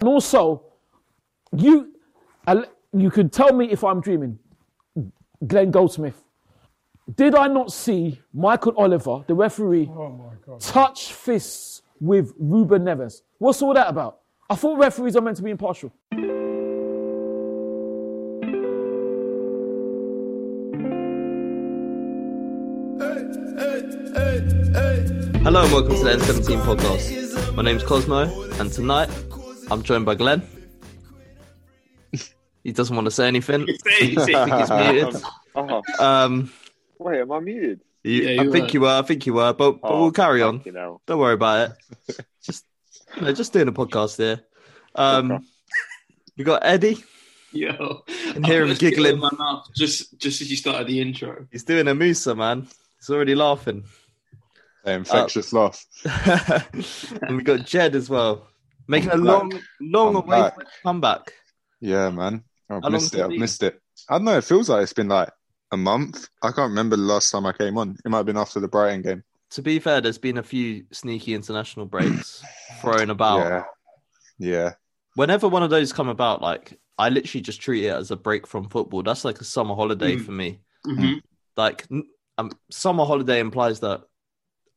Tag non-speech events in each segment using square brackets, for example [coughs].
And also, you you could tell me if I'm dreaming. Glenn Goldsmith. Did I not see Michael Oliver, the referee, Oh touch fists with Ruben Neves? What's all that about? I thought referees are meant to be impartial. Hello and welcome to the N17 podcast. My name's Cosmo, and tonight I'm joined by Glenn. [laughs] he doesn't want to say anything. He's [laughs] muted. Oh, Um, wait, am I muted? you- Yeah, I you think were. you were. I think you were. But, but Oh, we'll carry on. You know, Don't worry about it. [laughs] just, you know, just doing a podcast here. Um, Okay. we got Eddie. Yo, And hear him put a spit giggling. my mouth just just as you started the intro. He's doing a Musa, man. He's already laughing. An infectious laugh. and we got Jed as well, making a I'm long, back. long I'm away back. comeback. Yeah, man. I've How missed it. it I've missed it. I don't know. It feels like it's been like a month. I can't remember the last time I came on. It might have been after the Brighton game. To be fair, there's been a few sneaky international breaks [coughs] thrown about. Yeah. Yeah. Whenever one of those come about, like I literally just treat it as a break from football. That's like a summer holiday Mm. for me. Mm-hmm. Like um, summer holiday implies that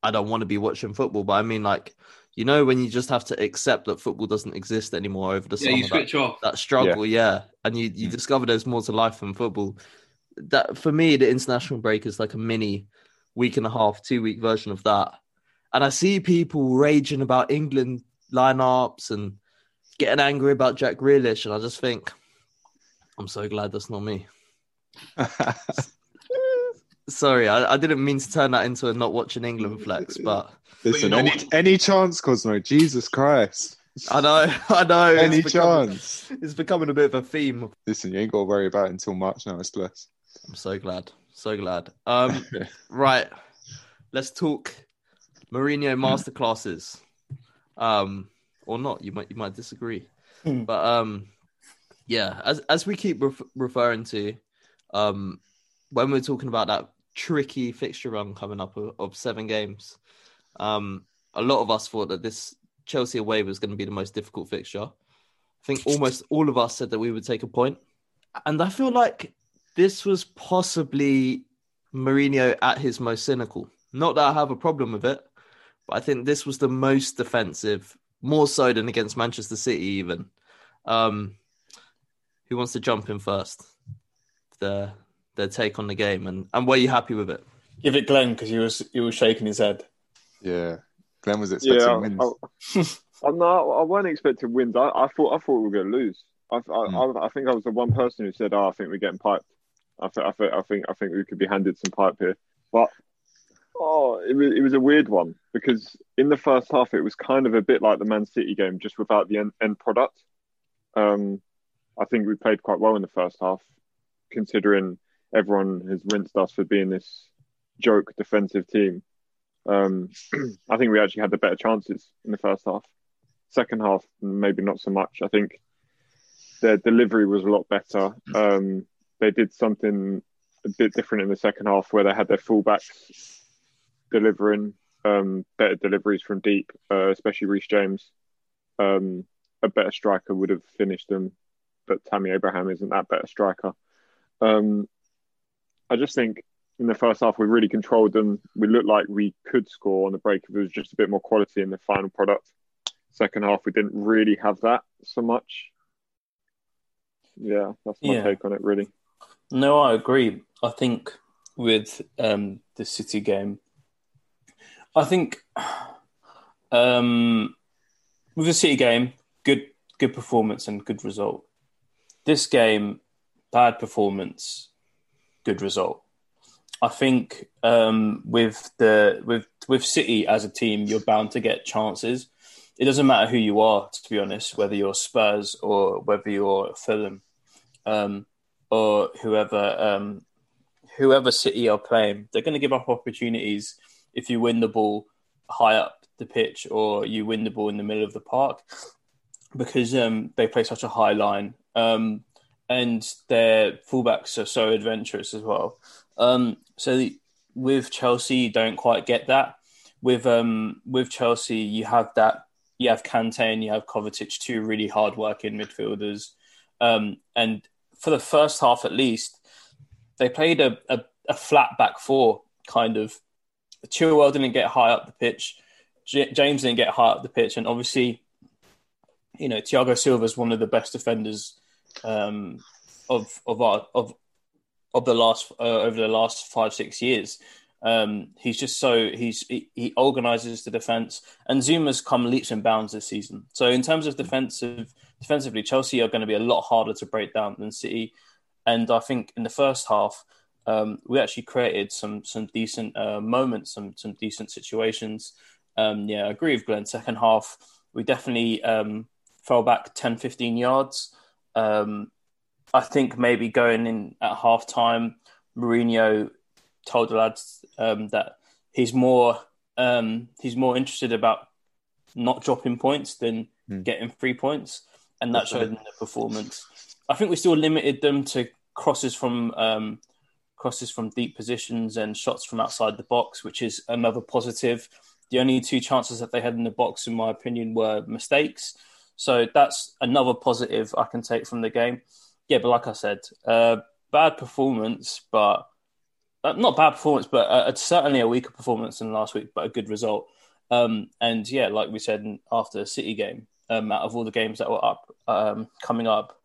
I don't want to be watching football, but I mean like you know when you just have to accept that football doesn't exist anymore over the Yeah, summer. you that- switch off. that struggle, yeah. And you, you Mm. discover there's more to life than football. That for me, the international break is like a mini week and a half, two week version of that. And I see people raging about England lineups and getting angry about Jack Grealish, and I just think, I'm so glad that's not me. [laughs] Sorry, I, I didn't mean to turn that into a not watching England flex, [laughs] but Listen, know any, any chance, Cosmo? Jesus Christ. I know, [laughs] I know. it's Any becoming- chance? [laughs] It's becoming a bit of a theme. Listen, you ain't got to worry about it until March now. It's blessed. I'm so glad. So glad. Um, right. Let's talk Mourinho [clears throat] masterclasses. Um, or not. You might you might disagree. Hmm. But um, yeah. As as we keep ref- referring to, um, when we're talking about that tricky fixture run coming up of, of seven games, um, a lot of us thought that this Chelsea away was going to be the most difficult fixture. I think almost all of us said that we would take a point, and I feel like this was possibly Mourinho at his most cynical. Not that I have a problem with it, but I think this was the most defensive, more so than against Manchester City, even. Um, who wants to jump in first? Their their take on the game, and and were you happy with it? Give it Glenn because he was he was shaking his head. Yeah. Glenn was expecting yeah. wins. I, [laughs] I'm not. I wasn't expecting wins. I, I thought. I thought we were going to lose. I, I, Hmm. I, I think I was the one person who said, "Oh, I think we're getting piped." I, th- I, think, I think. I think we could be handed some pipe here. But oh, it was. It was a weird one because in the first half, it was kind of a bit like the Man City game, just without the end, end product. Um, I think we played quite well in the first half, considering everyone has rinsed us for being this joke defensive team. Um, [clears throat] I think we actually had the better chances in the first half. Second half, maybe not so much. I think their delivery was a lot better. Um, they did something a bit different in the second half where they had their fullbacks delivering um, better deliveries from deep, uh, especially Reece James. Um, a better striker would have finished them, but Tammy Abraham isn't that better striker. Um, I just think in the first half we really controlled them. We looked like we could score on the break if there was just a bit more quality in the final product. Second half we didn't really have that so much. Yeah, that's my Yeah. take on it really. No, I agree. I think with um, the City game, I think [sighs] um, with the City game, good good performance and good result. This game, bad performance, good result. I think um, with the with with City as a team, you're bound to get chances. It doesn't matter who you are, to be honest, whether you're Spurs or whether you're Fulham. Um, or whoever um, whoever City are playing, they're going to give up opportunities if you win the ball high up the pitch or you win the ball in the middle of the park because um, they play such a high line um, and their fullbacks are so adventurous as well. Um, so the, with Chelsea, you don't quite get that. With um, with Chelsea, you have that you have Kante and you have Kovacic, two really hard working midfielders. Um, and for the first half, at least, they played a, a, a flat back four kind of. Chilwell didn't get high up the pitch. J- James didn't get high up the pitch, and obviously, you know, Thiago Silva is one of the best defenders um, of of our of of the last uh, over the last five six years. Um, he's just so he's he, he organizes the defense, and Zouma's come leaps and bounds this season. So in terms of defensive defensively, Chelsea are going to be a lot harder to break down than City. And I think in the first half, um, we actually created some some decent uh, moments, some some decent situations. Um, yeah, I agree with Glenn. Second half, we definitely um, fell back 10, 15 yards. Um, I think maybe going in at half time, Mourinho told the lads um, that he's more um, he's more interested about not dropping points than Hmm. getting three points, and that showed in the performance. I think we still limited them to crosses from um, crosses from deep positions and shots from outside the box, which is another positive. The only two chances that they had in the box, in my opinion, were mistakes. So that's another positive I can take from the game. Yeah, but like I said, uh, bad performance, but uh, not bad performance, but uh, certainly a weaker performance than last week, but a good result. Um, and yeah, like we said after the City game, um, out of all the games that were up um, coming up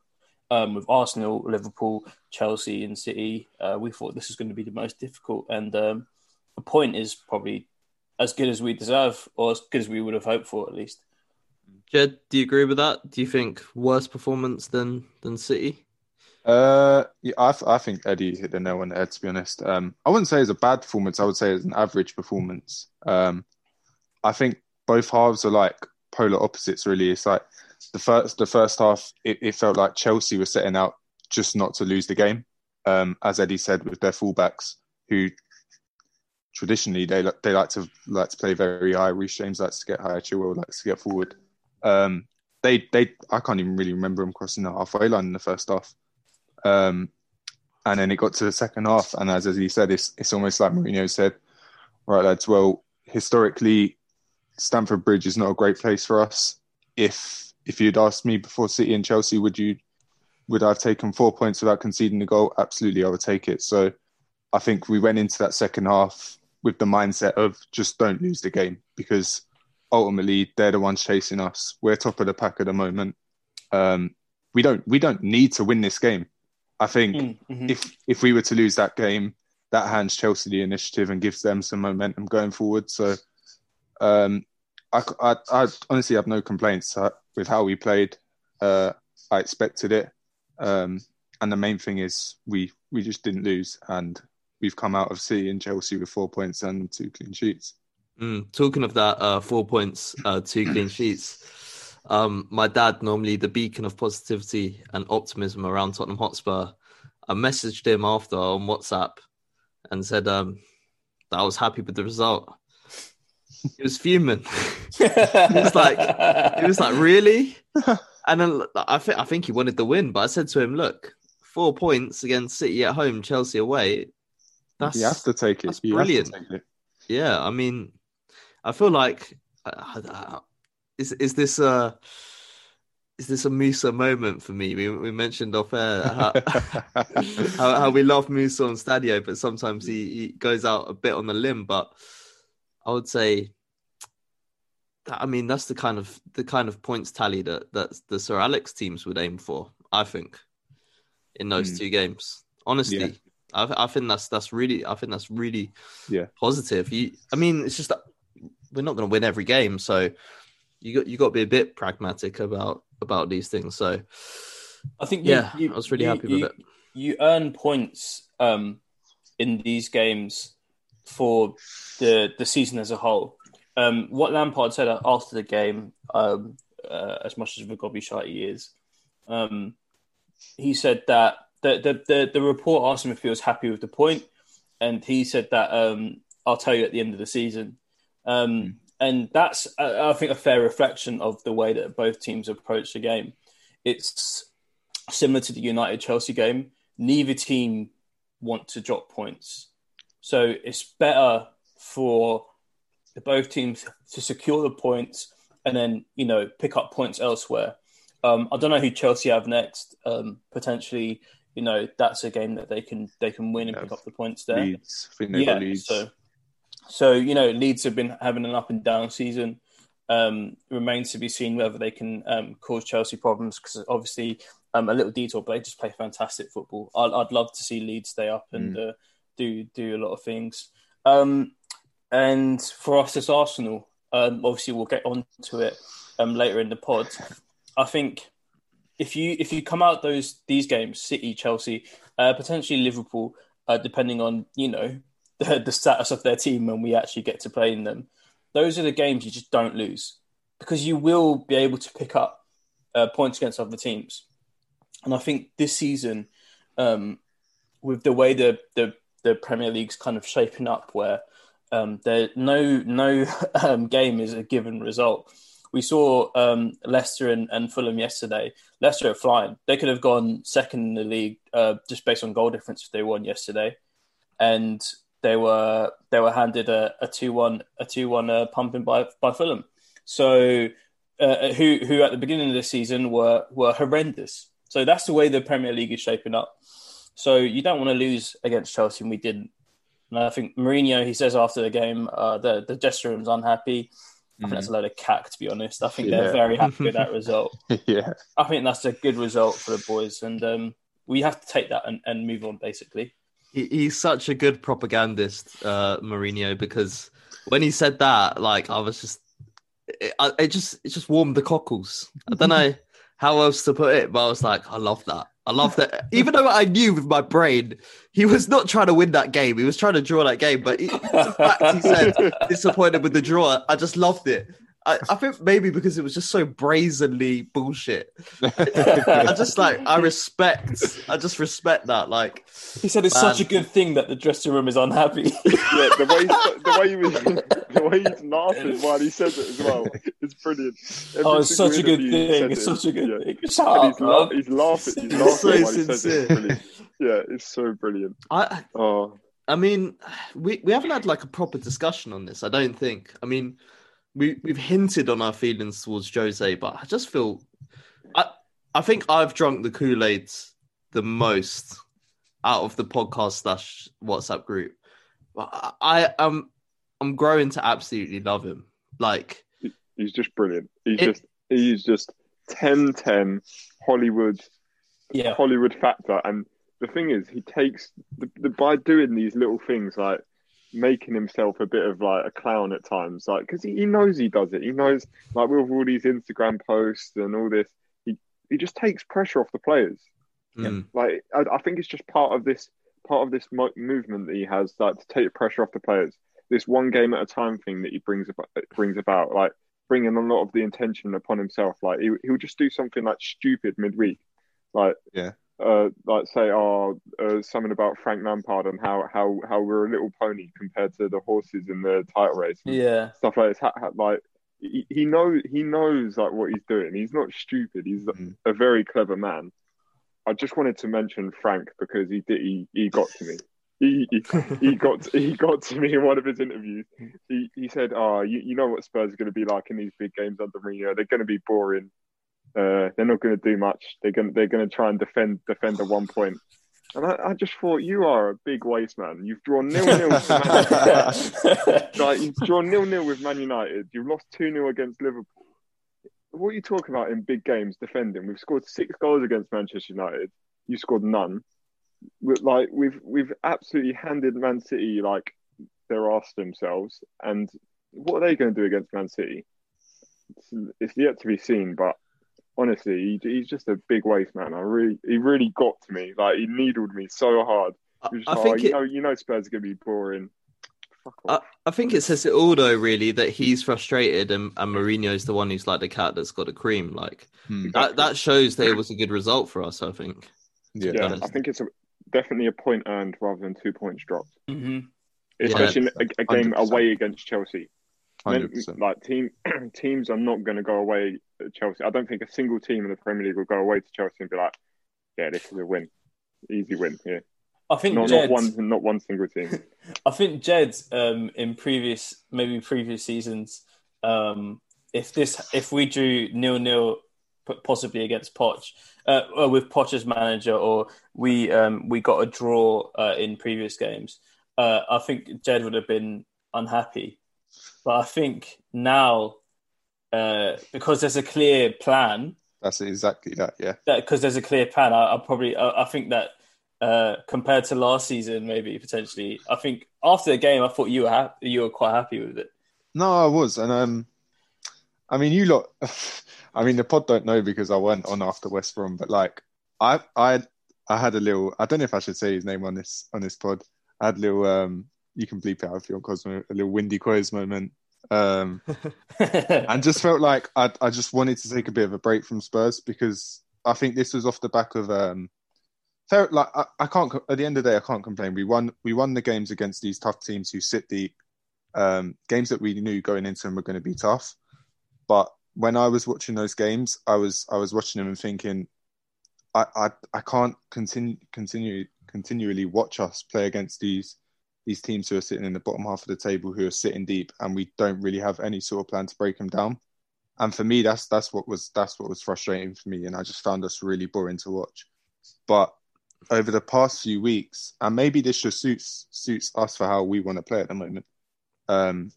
um, with Arsenal, Liverpool, Chelsea, and City, uh, we thought this was going to be the most difficult. And um, a point is probably as good as we deserve, or as good as we would have hoped for, at least. Jed, do you agree with that? Do you think worse performance than than City? Uh, yeah, I, th- I think Eddie hit the nail on the head. To be honest, um, I wouldn't say it's a bad performance. I would say it's an average performance. Um, I think both halves are like polar opposites. Really, it's like the first the first half, it, it felt like Chelsea were setting out just not to lose the game. Um, as Eddie said, with their fullbacks who traditionally they they like to like to play very high. Reece James likes to get high. Chilwell likes to get forward. Um, they they I can't even really remember them crossing the halfway line in the first half. Um, and then it got to the second half, and as, as he said, it's it's almost like Mourinho said, right, lads. Well, historically, Stamford Bridge is not a great place for us. If if you'd asked me before City and Chelsea, would you would I have taken four points without conceding a goal? Absolutely, I would take it. So I think we went into that second half with the mindset of just don't lose the game because ultimately they're the ones chasing us. We're top of the pack at the moment. Um, we don't we don't need to win this game. I think Mhm. if if we were to lose that game, that hands Chelsea the initiative and gives them some momentum going forward. So um, I, I, I honestly have no complaints uh, with how we played. Uh, I expected it, um, and the main thing is we we just didn't lose, and we've come out of City and Chelsea with four points and two clean sheets. Mm, talking of that, uh, four points, uh, two clean [clears throat] sheets. Um, my dad, normally the beacon of positivity and optimism around Tottenham Hotspur, I messaged him after on WhatsApp and said um, that I was happy with the result. He was fuming. [laughs] he was like, he was like, really? [laughs] And then I think I think he wanted the win, but I said to him, look, four points against City at home, Chelsea away. That's you have to take it. that's You have to brilliant. take it. yeah, I mean, I feel like uh, is is this a is this a Musa moment for me? We we mentioned off air how, [laughs] how, how we love Musa on Stadio, but sometimes he, he goes out a bit on the limb. But I would say, I mean, that's the kind of the kind of points tally that that the Sir Alex teams would aim for. I think in those Hmm. two games, honestly. Yeah. I, I think that's that's really I think that's really Yeah. positive. You, I mean, it's just that we're not going to win every game, so you got you got to be a bit pragmatic about about these things. So I think you- yeah, you- I was really you- happy you- with it. you earn points um, in these games for the the season as a whole. Um, what Lampard said after the game, um, uh, as much as of a gobby shite he is, um, he said that the, the the the report asked him if he was happy with the point, and he said that um, I'll tell you at the end of the season. Um, And that's, I think, a fair reflection of the way that both teams approach the game. It's similar to the United Chelsea game. Neither team want to drop points, so it's better for the both teams to secure the points and then you know pick up points elsewhere. Um, I don't know who Chelsea have next. Um, potentially, you know, that's a game that they can they can win and Yeah. pick up the points there. Leeds. I think they got Leeds. So, so you know, Leeds have been having an up and down season. Um, remains to be seen whether they can um, cause Chelsea problems because obviously um, a little detour, but they just play fantastic football. I'd, I'd love to see Leeds stay up and Mm. uh, do do a lot of things. Um, and for us as Arsenal, um, obviously we'll get on to it um, later in the pod. I think if you if you come out those these games, City, Chelsea, uh, potentially Liverpool, uh, depending on you know the, the status of their team when we actually get to play in them, those are the games you just don't lose because you will be able to pick up uh, points against other teams. And I think this season, um, with the way the, the the Premier League's kind of shaping up, where um, there no no [laughs] um, game is a given result. We saw um, Leicester and, and Fulham yesterday. Leicester are flying. They could have gone second in the league uh, just based on goal difference if they won yesterday, and they were they were handed a, a two one a two one uh, pumping by by Fulham. So uh, who who at the beginning of the season were were horrendous. So that's the way the Premier League is shaping up. So you don't want to lose against Chelsea, and we didn't. And I think Mourinho, he says after the game, uh, the the dressing room's unhappy. I think that's a load of cack, to be honest. I think Yeah. they're very happy with that [laughs] result. yeah. I think that's a good result for the boys, and um, we have to take that and, and move on, basically. He, he's such a good propagandist, uh, Mourinho, because when he said that, like I was just, it, I- it just, it just warmed the cockles. I don't know [laughs] how else to put it, but I was like, I love that. I love that. Even though I knew with my brain he was not trying to win that game, he was trying to draw that game. But he, the fact he said [laughs] disappointed with the draw, I just loved it. I, I think maybe because it was just so brazenly bullshit. I just like I respect. I just respect that. Like He said it's Man. such a good thing that the dressing room is unhappy. [laughs] yeah, the way the way he was the way he's laughing while he says it as well. It's brilliant. Every oh, it's such a good thing. It's it. such a good Yeah. thing. Shut And up, he's, la- he's laughing. He's It's [laughs] laughing so while he says it. brilliant. Yeah, it's so brilliant. I, Oh, I mean, we we haven't had like a proper discussion on this. I don't think. I mean, we we've hinted on our feelings towards Jose, but I just feel, I I think I've drunk the Kool Aid the most out of the podcast slash WhatsApp group. But I, I am I'm growing to absolutely love him. Like, he's just brilliant. He's It- just he's just 10-10 Hollywood Yeah. Hollywood factor. And the thing is, he takes the, the by doing these little things like making himself a bit of like a clown at times, like because he, he knows he does it. He knows like with all these Instagram posts and all this, he he just takes pressure off the players. mm, Like I, I think it's just part of this part of this mo- movement that he has, like to take pressure off the players. This one game at a time thing that he brings about, brings about, like bringing a lot of the intention upon himself. Like he he'll just do something like stupid midweek, like Yeah. Uh, like say oh uh, something about Frank Lampard and how how how we're a little pony compared to the horses in the title race, Yeah. stuff like this. Ha- ha- like he, he knows he knows like what he's doing. He's not stupid. He's Mm. a very clever man. I just wanted to mention Frank because he did he, he got to me. He, he he got he got to me in one of his interviews. He he said, "Oh, you, you know what Spurs are going to be like in these big games under Mourinho. They're going to be boring. Uh, they're not going to do much. They're going they're going to try and defend defend the one point." And I, I just thought, you are a big waste man. You've drawn nil nil. [laughs] like you've drawn nil nil with Man United. You've lost two 0 against Liverpool. What are you talking about in big games defending? We've scored six goals against Manchester United. You scored none. we like we've we've absolutely handed Man City like their arse themselves. And what are they going to do against Man City? It's, it's yet to be seen. But honestly, he, he's just a big waste man. I really, he really got to me. Like he needled me so hard. I, He I just, think oh, you it, know, you know, Spurs are going to be boring. Fuck off. I think it says it all though, really, that he's frustrated and, and Mourinho's the one who's like the cat that's got the cream. Like Hmm. that, that shows that it was a good result for us. I think. Yeah. yeah. I think it's a, definitely a point earned rather than two points dropped, hmm especially in a, a game 100%. away against Chelsea. Men- Hundred percent. like team [clears throat] teams are not going to go away at Chelsea. I don't think a single team in the Premier League will go away to Chelsea and be like, "Yeah, this is a win, easy win." Yeah, I think not, Jed, not one, not one single team. [laughs] I think Jed um, in previous maybe previous seasons um, if this if we drew nil nil possibly against Poch uh, uh, with Poch as manager, or we um, we got a draw uh, in previous games, uh, I think Jed would have been unhappy. But I think now, uh, because there's a clear plan, That's exactly that. Yeah. because there's a clear plan, I, I probably I, I think that uh, compared to last season, maybe potentially, I think after the game, I thought you were ha- you were quite happy with it. No, I was, and um, I mean, you lot. [laughs] I mean, the pod don't know because I went on after West Brom, but like, I, I, I had a little. I don't know if I should say his name on this on this pod. I had a little. Um, you can bleep it out if you want, Cosmo. A little windy quiz moment. Um, [laughs] and just felt like I, I just wanted to take a bit of a break from Spurs because I think this was off the back of um, fair, like I, I can't at the end of the day I can't complain. We won we won the games against these tough teams who sit deep, um, games that we knew going into them were going to be tough. But when I was watching those games, I was I was watching them and thinking, I I, I can't continue continue continually watch us play against these these teams who are sitting in the bottom half of the table who are sitting deep and we don't really have any sort of plan to break them down. And for me, that's that's what was that's what was frustrating for me, and I just found us really boring to watch. But over the past few weeks, and maybe this just suits suits us for how we want to play at the moment. Um,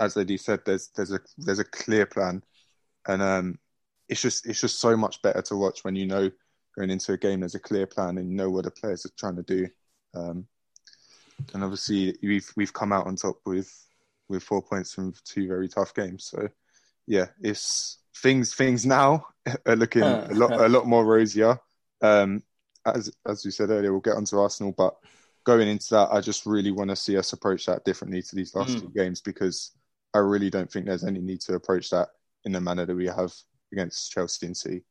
as Eddie said, there's there's a there's a clear plan, and um, it's just it's just so much better to watch when you know going into a game there's a clear plan and you know what the players are trying to do. Um, and obviously we've we've come out on top with with four points from two very tough games. So yeah, it's things things now [laughs] are looking a [laughs] lot a lot more rosier. Um, as as we said earlier, we'll get onto Arsenal, but going into that, I just really want to see us approach that differently to these last Mm. two games because I really don't think there's any need to approach that in the manner that we have against Chelsea and City.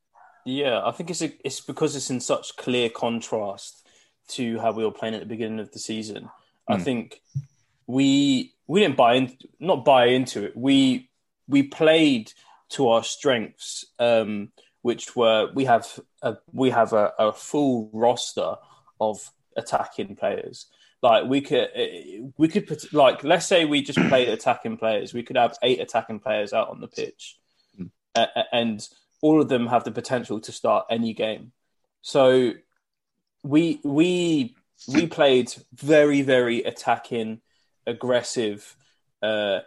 Yeah, I think it's a, it's because it's in such clear contrast to how we were playing at the beginning of the season. I Mm. think we we didn't buy in, not buy into it. We we played to our strengths, um, which were we have a, we have a, a full roster of attacking players. Like we could eh, we could put like let's say we just [clears throat] played attacking players. We could have eight attacking players out on the pitch, Mm. And all of them have the potential to start any game. So we we we played very very attacking, aggressive uh,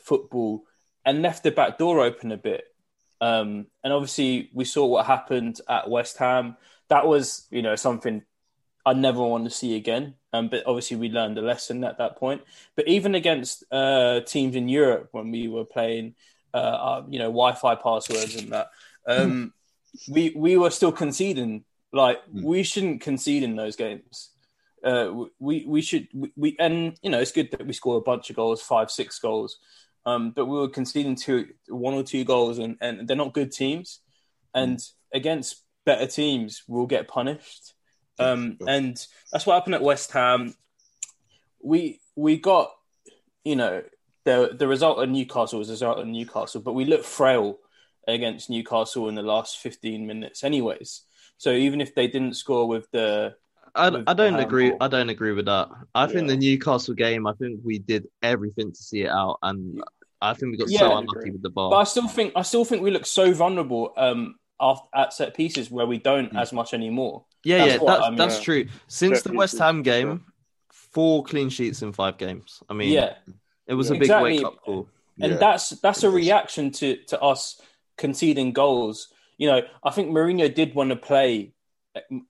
football and left the back door open a bit. Um, and obviously, we saw what happened at West Ham. That was, you know, something I never want to see again. Um, but obviously, we learned a lesson at that point. But even against uh, teams in Europe, when we were playing, uh, uh, you know, Wi-Fi passwords and that, um, we we were still conceding. Like we shouldn't concede in those games. Uh, we we should we, we and you know it's good that we score a bunch of goals, five six goals. Um, but we were conceding two, one or two goals, and, and they're not good teams. And against better teams, we'll get punished. Um, and that's what happened at West Ham. We we got, you know, the the result at Newcastle was the result at Newcastle, but we looked frail against Newcastle in the last fifteen minutes, anyways. So even if they didn't score with the I, with I don't the agree. handball. I don't agree with that. I think the Newcastle game. I think we did everything to see it out, and I think we got Yeah, so unlucky agree. with the ball. But I still think I still think we look so vulnerable um, after, at set pieces where we don't Hmm. as much anymore. yeah, that's yeah, what that's I mean. that's Yeah. true. Since Set the West Ham yeah. game, four clean sheets in five games. I mean, yeah, it was a big Exactly. wake up call. and Yeah. that's that's a reaction to to us conceding goals. You know, I think Mourinho did want to play a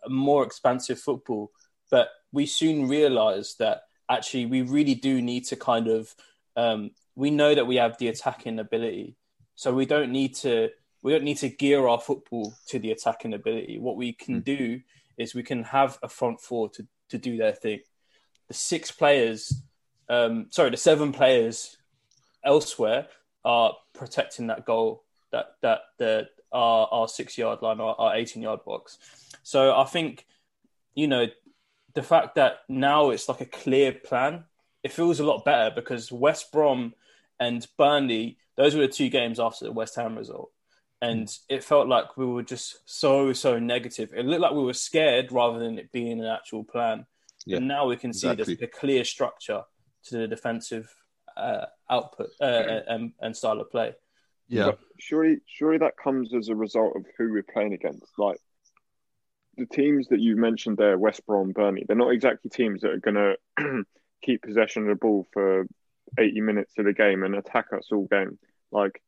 more expansive football, but we soon realised that actually we really do need to kind of um, we know that we have the attacking ability, so we don't need to we don't need to gear our football to the attacking ability. What we can do is we can have a front four to to do their thing. The six players, um, sorry, the seven players elsewhere are protecting that goal that that the our, our six yard line or our 18 yard box. So I think you know the fact that now it's like a clear plan, it feels a lot better because West Brom and Burnley, those were the two games after the West Ham result. And it felt like we were just so, so negative. It looked like we were scared rather than it being an actual plan. Yeah, and now we can see exactly. the, the clear structure to the defensive uh, output uh, and, and style of play. Yeah. But surely, surely that comes as a result of who we're playing against. Like the teams that you mentioned there, West Brom, Burnley, they're not exactly teams that are going to [clears throat] keep possession of the ball for 80 minutes of the game and attack us all game. Like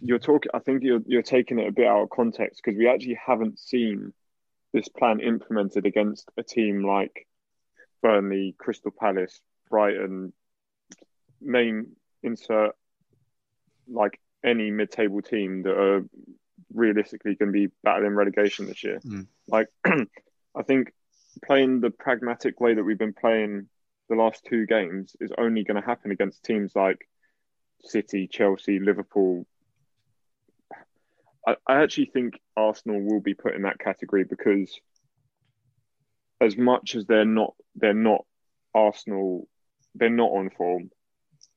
you're talking, I think you're you're taking it a bit out of context because we actually haven't seen this plan implemented against a team like Burnley, Crystal Palace, Brighton. Name insert like any mid-table team that are realistically going to be battling relegation this year. Mm. Like, [clears throat] I think playing the pragmatic way that we've been playing the last two games is only going to happen against teams like City, Chelsea, Liverpool. I, I actually think Arsenal will be put in that category because as much as they're not they're not Arsenal, they're not on form.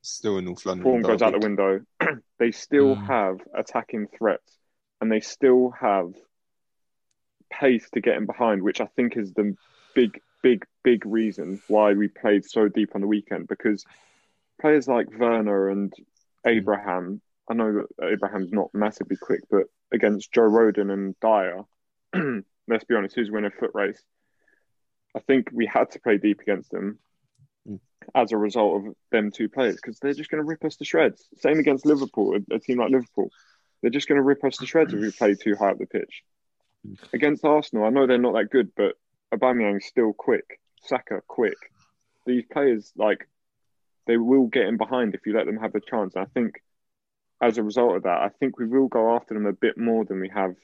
Still in North London. Form goes out the window. [clears throat] they still Mm. have attacking threats and they still have pace to get in behind, which I think is the big, big, big reason why we played so deep on the weekend. Because players like Werner and Abraham, I know that Abraham's not massively quick, but against Joe Rodon and Dier, [clears throat] let's be honest, who's winning a foot race? I think we had to play deep against them Mm. as a result of them two players because they're just going to rip us to shreds. Same against Liverpool, a, a team like Liverpool. They're just going to rip us to shreds if we play [laughs] too high up the pitch. Against Arsenal, I know they're not that good, but Aubameyang's still quick. Saka quick. These players, like, they will get in behind if you let them have the chance. I think, as a result of that, I think we will go after them a bit more than we have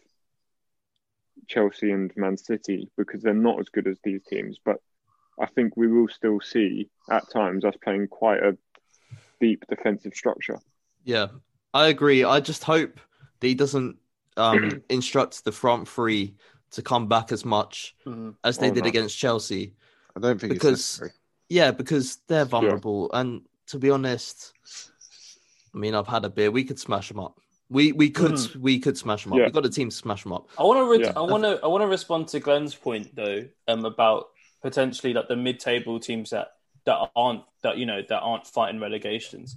Chelsea and Man City because they're not as good as these teams. But I think we will still see at times us playing quite a deep defensive structure. Yeah, I agree. I just hope that he doesn't um, [clears throat] instruct the front three to come back as much Mhm. as they Oh, did no. against Chelsea. I don't think Because- it's. Yeah, because they're vulnerable, and to be honest, I mean, I've had a beer. We could smash them up. We we could we could smash them up. Yeah. We've got a team to smash them up. I want to. Re- Yeah. I want to. I want to respond to Glenn's point though, um, about potentially like the mid-table teams that that aren't that you know that aren't fighting relegations.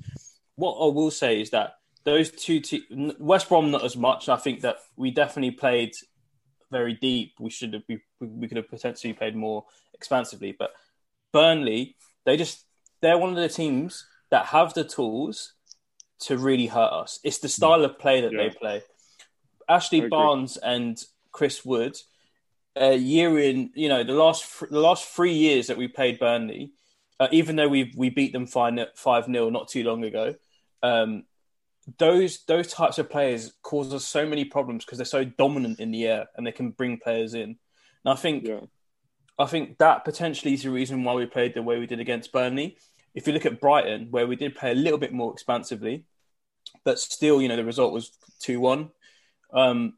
What I will say is that those two te- West Brom not as much. I think that we definitely played very deep. We should have. We, we could have potentially played more expansively, but Burnley, they just they're one of the teams that have the tools to really hurt us. It's the style of play that Yeah. they play. Ashley. Barnes and Chris Wood, uh, year in, you know, the last the last three years that we played Burnley, uh, even though we we beat them five five 0 not too long ago, um, those those types of players cause us so many problems because they're so dominant in the air and they can bring players in. And I think Yeah. I think that potentially is the reason why we played the way we did against Burnley. If you look at Brighton, where we did play a little bit more expansively, but still, you know, the result was 2 1. Um,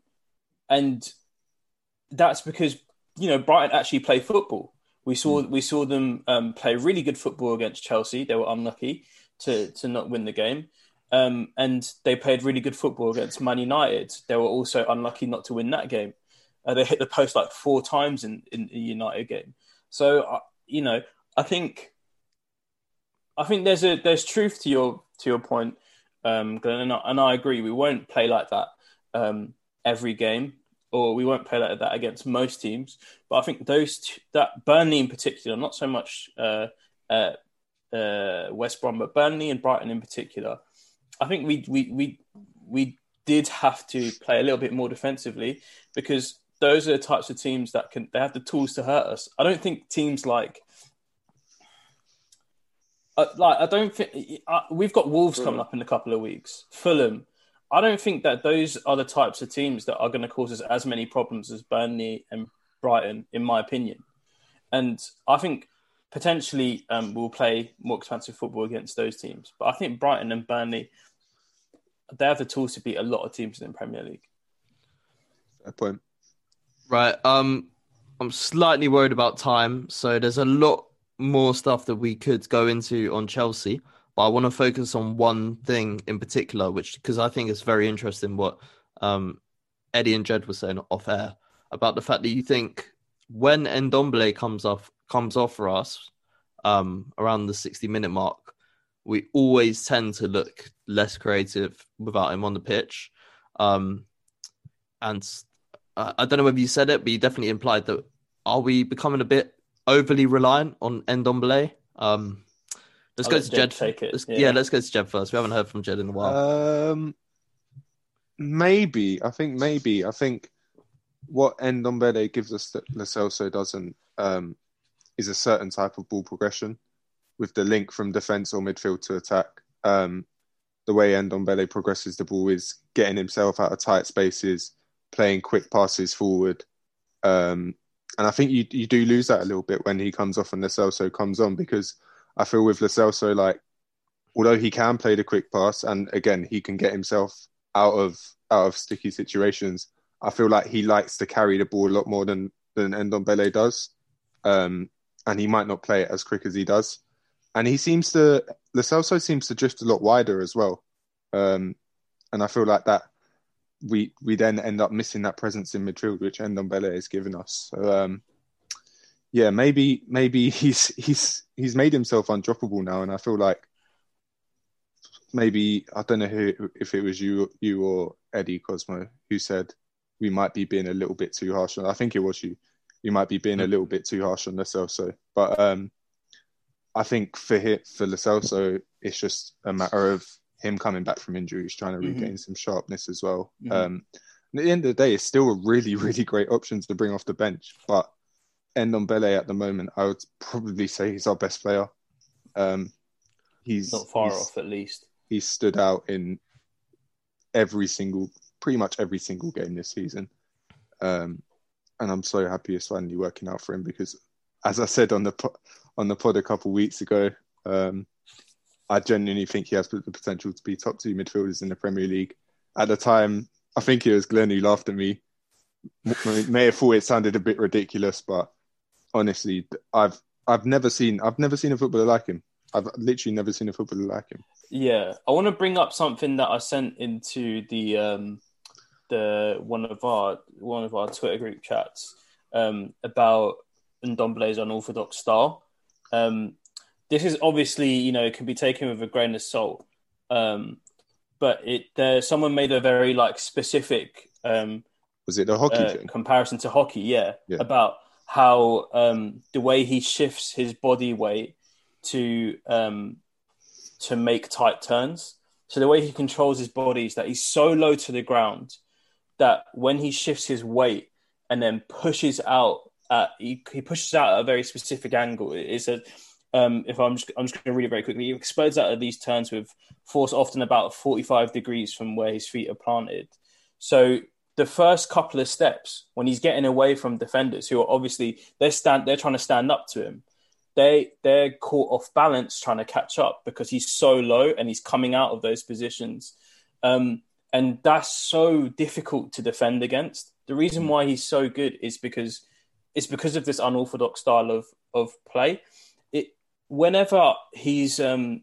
and that's because, you know, Brighton actually play football. We saw we saw them um, play really good football against Chelsea. They were unlucky to, to not win the game. Um, and they played really good football against Man United. They were also unlucky not to win that game. Uh, they hit the post like four times in, in the United game. So, uh, you know, I think I think there's a there's truth to your to your point, um, Glenn, and I, and I agree. We won't play like that um, every game, or we won't play like that against most teams. But I think those two, that Burnley in particular, not so much uh, uh, uh, West Brom, but Burnley and Brighton in particular, I think we we we we did have to play a little bit more defensively because those are the types of teams that can they have the tools to hurt us. I don't think teams like uh, like I don't think uh, we've got Wolves coming up in a couple of weeks. Fulham. I don't think that those are the types of teams that are going to cause us as many problems as Burnley and Brighton, in my opinion. And I think potentially um, we'll play more expansive football against those teams. But I think Brighton and Burnley, they have the tools to beat a lot of teams in the Premier League. Fair point. Right. Um, I'm slightly worried about time, so there's a lot more stuff that we could go into on Chelsea, but I want to focus on one thing in particular, which because I think it's very interesting what um Eddie and Jed were saying off air about the fact that you think when Ndombele comes off comes off for us um around the 60 minute mark, we always tend to look less creative without him on the pitch. Um, and uh, I don't know whether you said it, but you definitely implied that are we becoming a bit overly reliant on Ndombele? Um, let's I'll go let to Jed Jed. take it, Let's- yeah. yeah. let's go to Jed first. We haven't heard from Jed in a while. Um, maybe. I think maybe. I think what Ndombele gives us that Lo Celso doesn't um, is a certain type of ball progression with the link from defence or midfield to attack. Um, the way Ndombele progresses the ball is getting himself out of tight spaces, playing quick passes forward. Um, and I think you you do lose that a little bit when he comes off and Lo Celso comes on because I feel with Lo Celso, like although he can play the quick pass and again he can get himself out of out of sticky situations, I feel like he likes to carry the ball a lot more than than Ndombele does, um, and he might not play it as quick as he does. And he seems to Lo Celso seems to drift a lot wider as well, um, and I feel like that we we then end up missing that presence in midfield which Endon Ndombele has given us. So um, yeah, maybe maybe he's he's he's made himself undroppable now, and I feel like maybe I don't know who if it was you you or Eddie Cosmo who said we might be being a little bit too harsh on. I think it was you. You might be being a little bit too harsh on Lo Celso, but um, I think for him, for Lo Celso, it's just a matter of him coming back from injury. He's trying to Mhm. regain some sharpness as well. Mhm. Um, and at the end of the day, it's still a really, [laughs] really great option to bring off the bench. But Ndombele at the moment, I would probably say he's our best player. Um, he's Not far he's- off, at least. He stood out in every single, pretty much every single game this season. Um, and I'm so happy it's finally working out for him because, as I said on the po- on the pod a couple of weeks ago, um, I genuinely think he has the potential to be top two midfielders in the Premier League. At the time, I think it was Glenn who laughed at me. May have thought it sounded a bit ridiculous, but honestly, I've I've never seen I've never seen a footballer like him. I've literally never seen a footballer like him. Yeah, I want to bring up something that I sent into the um, the one of our one of our Twitter group chats um, about Ndombele's unorthodox style. Um, this is obviously you know it can be taken with a grain of salt, um, but it there someone made a very like specific um, Was it the hockey uh, comparison to hockey, yeah, Yeah. about how um, the way he shifts his body weight to um, to make tight turns. So the way he controls his body is that he's so low to the ground that when he shifts his weight and then pushes out, at, he, he pushes out at a very specific angle. It- It's a um, if I'm just, I'm just going to read it very quickly. He explodes out of these turns with force often about 45 degrees from where his feet are planted. So the first couple of steps when he's getting away from defenders who are obviously they're stand they're trying to stand up to him they they're caught off balance trying to catch up because he's so low and he's coming out of those positions um, and that's so difficult to defend against. The reason why he's so good is because it's because of this unorthodox style of of play. It whenever he's um,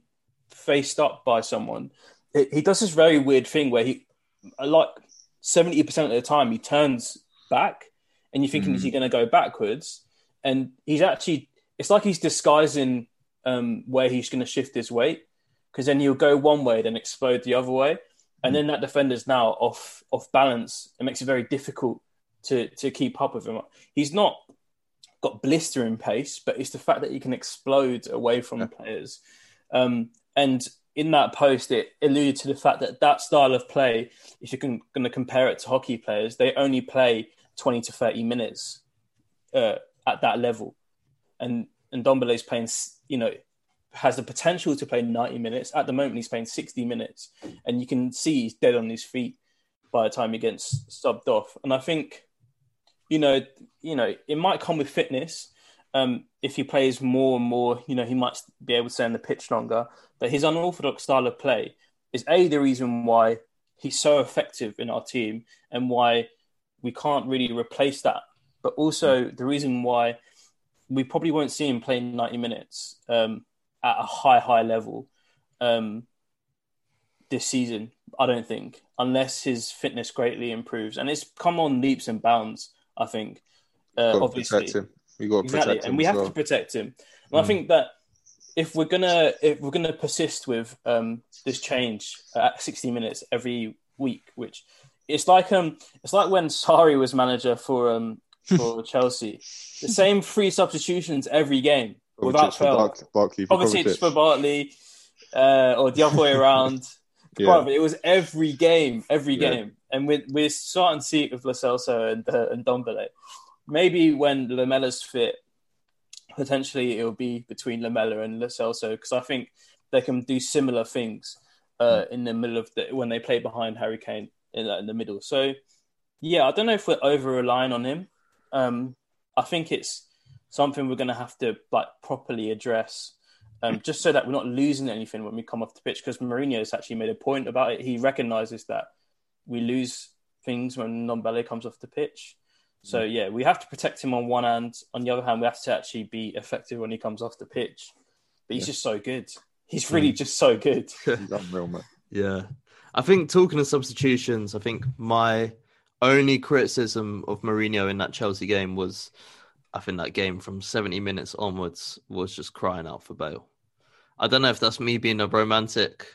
faced up by someone it, he does this very weird thing where he like 70% of the time he turns back and you're thinking is he going to go backwards? And he's actually it's like he's disguising um, where he's going to shift his weight because then he'll go one way then explode the other way and then that defender's now off off balance. It makes it very difficult to to keep up with him. He's not got blistering pace but it's the fact that he can explode away from players. Um, and in that post, it alluded to the fact that that style of play, if you're going to compare it to hockey players, they only play 20 to 30 minutes uh, at that level. And and Dombele's playing, you know, has the potential to play 90 minutes. At the moment, he's playing 60 minutes. And you can see he's dead on his feet by the time he gets subbed off. And I think, you know, you know, it might come with fitness. Um, if he plays more and more, you know, he might be able to stay on the pitch longer. But his unorthodox style of play is a the reason why he's so effective in our team and why we can't really replace that. But also the reason why we probably won't see him playing 90 minutes um, at a high, high level um, this season. I don't think, unless his fitness greatly improves, and it's come on leaps and bounds. I think, uh, Got obviously, protect him. We got to exactly, protect him and we have well. to protect him. And I think that if we're gonna if we're gonna persist with um, this change at 60 minutes every week, which it's like um it's like when Sarri was manager for um for [laughs] Chelsea, the same three substitutions every game without fail. Bark- Barkley for Obviously, it's Kovacic. for Barkley uh, or the other way around. [laughs] Yeah. It was every game, every Yeah. game, and we're, we're starting to see it with Lo Celso and uh, and N'Dombele. Maybe when Lamela's fit, potentially it will be between Lamela and Lo Celso because I think they can do similar things uh, in the middle of the when they play behind Harry Kane in, in the middle. So yeah, I don't know if we're over relying on him. Um, I think it's something we're going to have to like properly address, um, just so that we're not losing anything when we come off the pitch. Because Mourinho has actually made a point about it. He recognises that we lose things when N'Dombele comes off the pitch. So yeah, we have to protect him on one hand. On the other hand, we have to actually be effective when he comes off the pitch. But he's Yeah. just so good. He's really just so good. [laughs] Unreal. Yeah. I think talking of substitutions, I think my only criticism of Mourinho in that Chelsea game was I think that game from 70 minutes onwards was just crying out for Bale. I don't know if that's me being a romantic,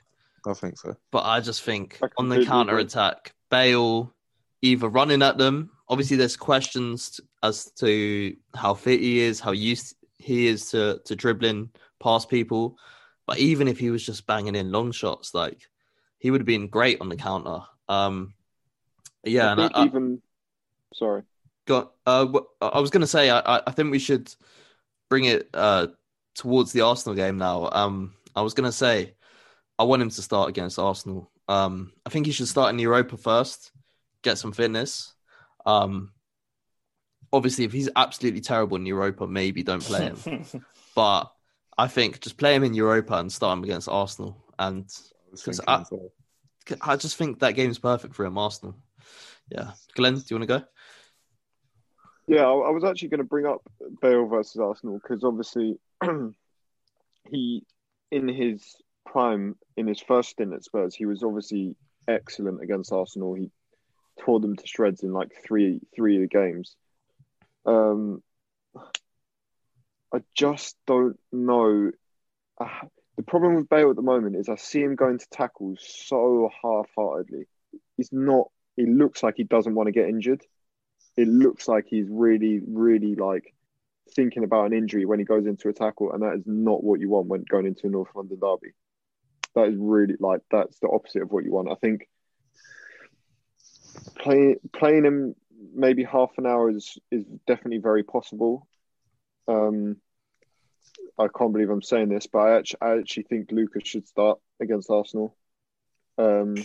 I think so. but I just think I on the counter attack, Bale either running at them. Obviously, there's questions as to how fit he is, how used he is to, to dribbling past people. But even if he was just banging in long shots, like he would have been great on the counter. Um, yeah, I and think I, even sorry. Got. Uh, I was going to say, I, I- think we should bring it uh, towards the Arsenal game now. Um, I was going to say, I want him to start against Arsenal. Um, I think he should start in Europa first, get some fitness. Um, obviously, if he's absolutely terrible in Europa, maybe don't play him. [laughs] but I think just play him in Europa and start him against Arsenal. And I was 'Cause thinking I- I just think that game's perfect for him, Arsenal. Yeah, Glenn, do you want to go? Yeah, I, was actually going to bring up Bale versus Arsenal because obviously [clears throat] he, in his prime, in his first stint at Spurs, he was obviously excellent against Arsenal. He tore them to shreds in like three three of the games. Um, I just don't know. I- the problem with Bale at the moment is I see him going to tackles so half-heartedly. He's not. He looks like he doesn't want to get injured it looks like he's really, really like thinking about an injury when he goes into a tackle, and that is not what you want when going into a North London derby. That is really like that's the opposite of what you want. I think playing playing him maybe half an hour is is definitely very possible. Um, I can't believe I'm saying this, but I actually, I actually think Lucas should start against Arsenal. Um,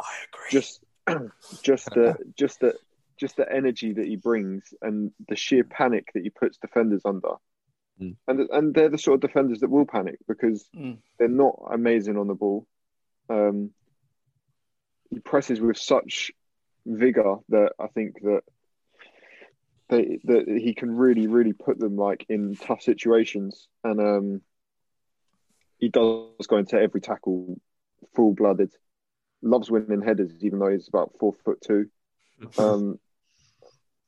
I agree. just [clears throat] just the just the just the energy that he brings and the sheer panic that he puts defenders under. Mm. And and they're the sort of defenders that will panic because Mm. they're not amazing on the ball. Um, he presses with such vigor that I think that they that he can really really put them like in tough situations and um, he does go into every tackle full blooded. Loves winning headers, even though he's about four foot two. [laughs] Um,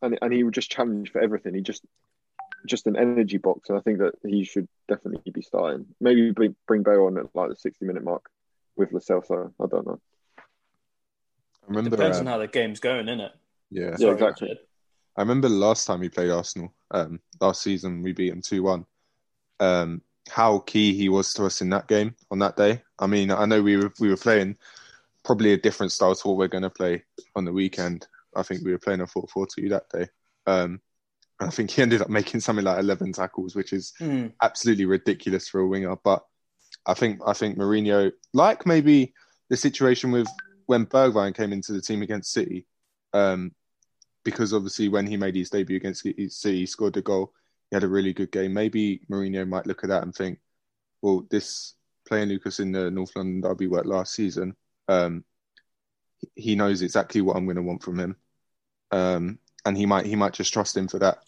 and and he would just challenge for everything. He just just an energy box, and I think that he should definitely be starting. Maybe bring, bring Bale on at like the sixty minute mark with Lo Celso. I don't know. I remember. Depends um, on how the game's going, innit? yeah, Yeah, exactly. I remember the last time we played Arsenal. Um, last season we beat him two one. Um, how key he was to us in that game on that day. I mean, I know we were we were playing probably a different style to what we're going to play on the weekend. I think we were playing a 4-4-2 that day. Um, and I think he ended up making something like eleven tackles, which is Mm. absolutely ridiculous for a winger. But I think I think Mourinho, like maybe the situation with when Bergwijn came into the team against City, um, because obviously when he made his debut against City, he scored a goal. He had a really good game. Maybe Mourinho might look at that and think, well, this playing Lucas in the North London derby worked last season. Um, he knows exactly what I'm going to want from him, um, and he might he might just trust him for that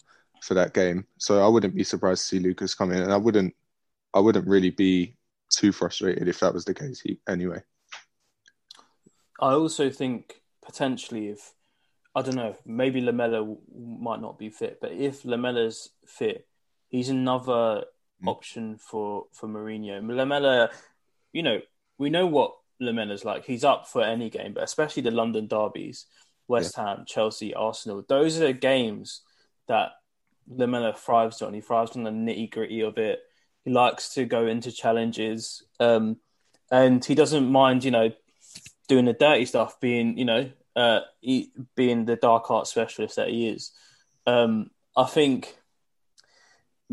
for that game. So I wouldn't be surprised to see Lucas come in, and I wouldn't I wouldn't really be too frustrated if that was the case he, anyway. I also think potentially if I don't know, maybe Lamela might not be fit, but if Lamela's fit, he's another option for for Mourinho. Lamela, you know, we know what Lamela's like. He's up for any game, but especially the London derbies, West Ham, Chelsea, Arsenal. Those are the games that Lamela thrives on. He thrives on the nitty gritty of it. He likes to go into challenges, um, and he doesn't mind, you know, doing the dirty stuff, being, you know, uh, he, being the dark art specialist that he is. Um, I think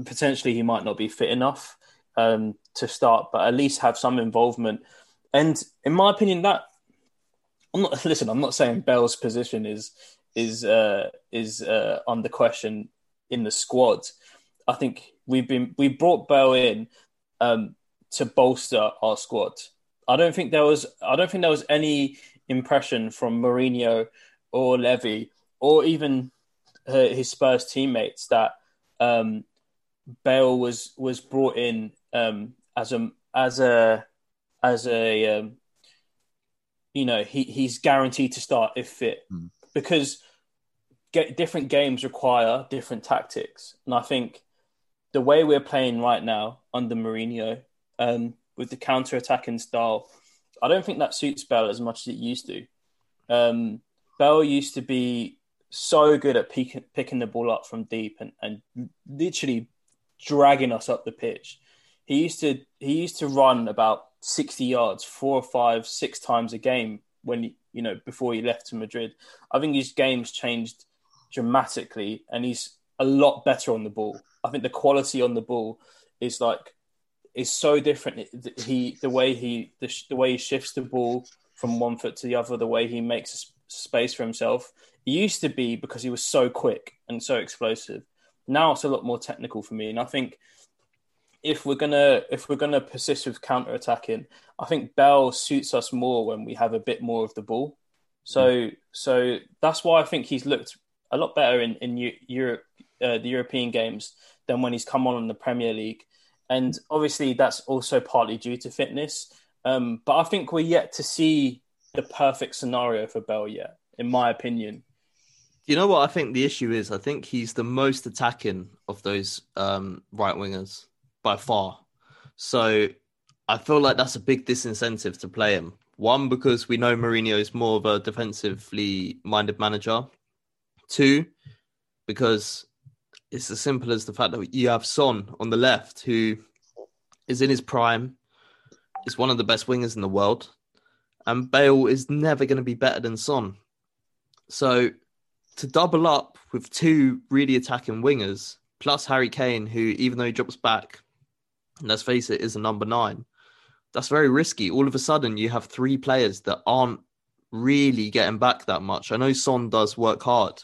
potentially he might not be fit enough um, to start, but at least have some involvement. And in my opinion, that I'm not [laughs] listen. I'm not saying Bale's position is is uh, is uh, under question in the squad. I think we've been we brought Bale in um, to bolster our squad. I don't think there was I don't think there was any impression from Mourinho or Levy or even his Spurs teammates that um, was was brought in um, as a as a as a um, you know he he's guaranteed to start if fit Mm. because get different games require different tactics and I think the way we're playing right now under Mourinho um, with the counter attacking style I don't think that suits Bale as much as it used to um, Bale used to be so good at peak, picking the ball up from deep and, and literally dragging us up the pitch. He used to he used to run about sixty yards, four or five, six times a game when you know before he left to Madrid. I think his game's changed dramatically, and he's a lot better on the ball. I think the quality on the ball is like is so different. He the way he the, the way he shifts the ball from one foot to the other, the way he makes space for himself. It used to be because he was so quick and so explosive. Now it's a lot more technical for me, and I think if we're gonna if we're gonna persist with counter attacking, I think Bale suits us more when we have a bit more of the ball. So so that's why I think he's looked a lot better in in Europe uh, the European games than when he's come on in the Premier League, and obviously that's also partly due to fitness. Um, but I think we're yet to see the perfect scenario for Bale yet, in my opinion. You know what I think the issue is? I think he's the most attacking of those um, right wingers by far. So I feel like that's a big disincentive to play him. One, because we know Mourinho is more of a defensively minded manager. Two, because it's as simple as the fact that you have Son on the left, who is in his prime, is one of the best wingers in the world, and Bale is never going to be better than Son. So to double up with two really attacking wingers, plus Harry Kane, who, even though he drops back, let's face it, is a number nine, that's very risky. All of a sudden, you have three players that aren't really getting back that much. I know Son does work hard,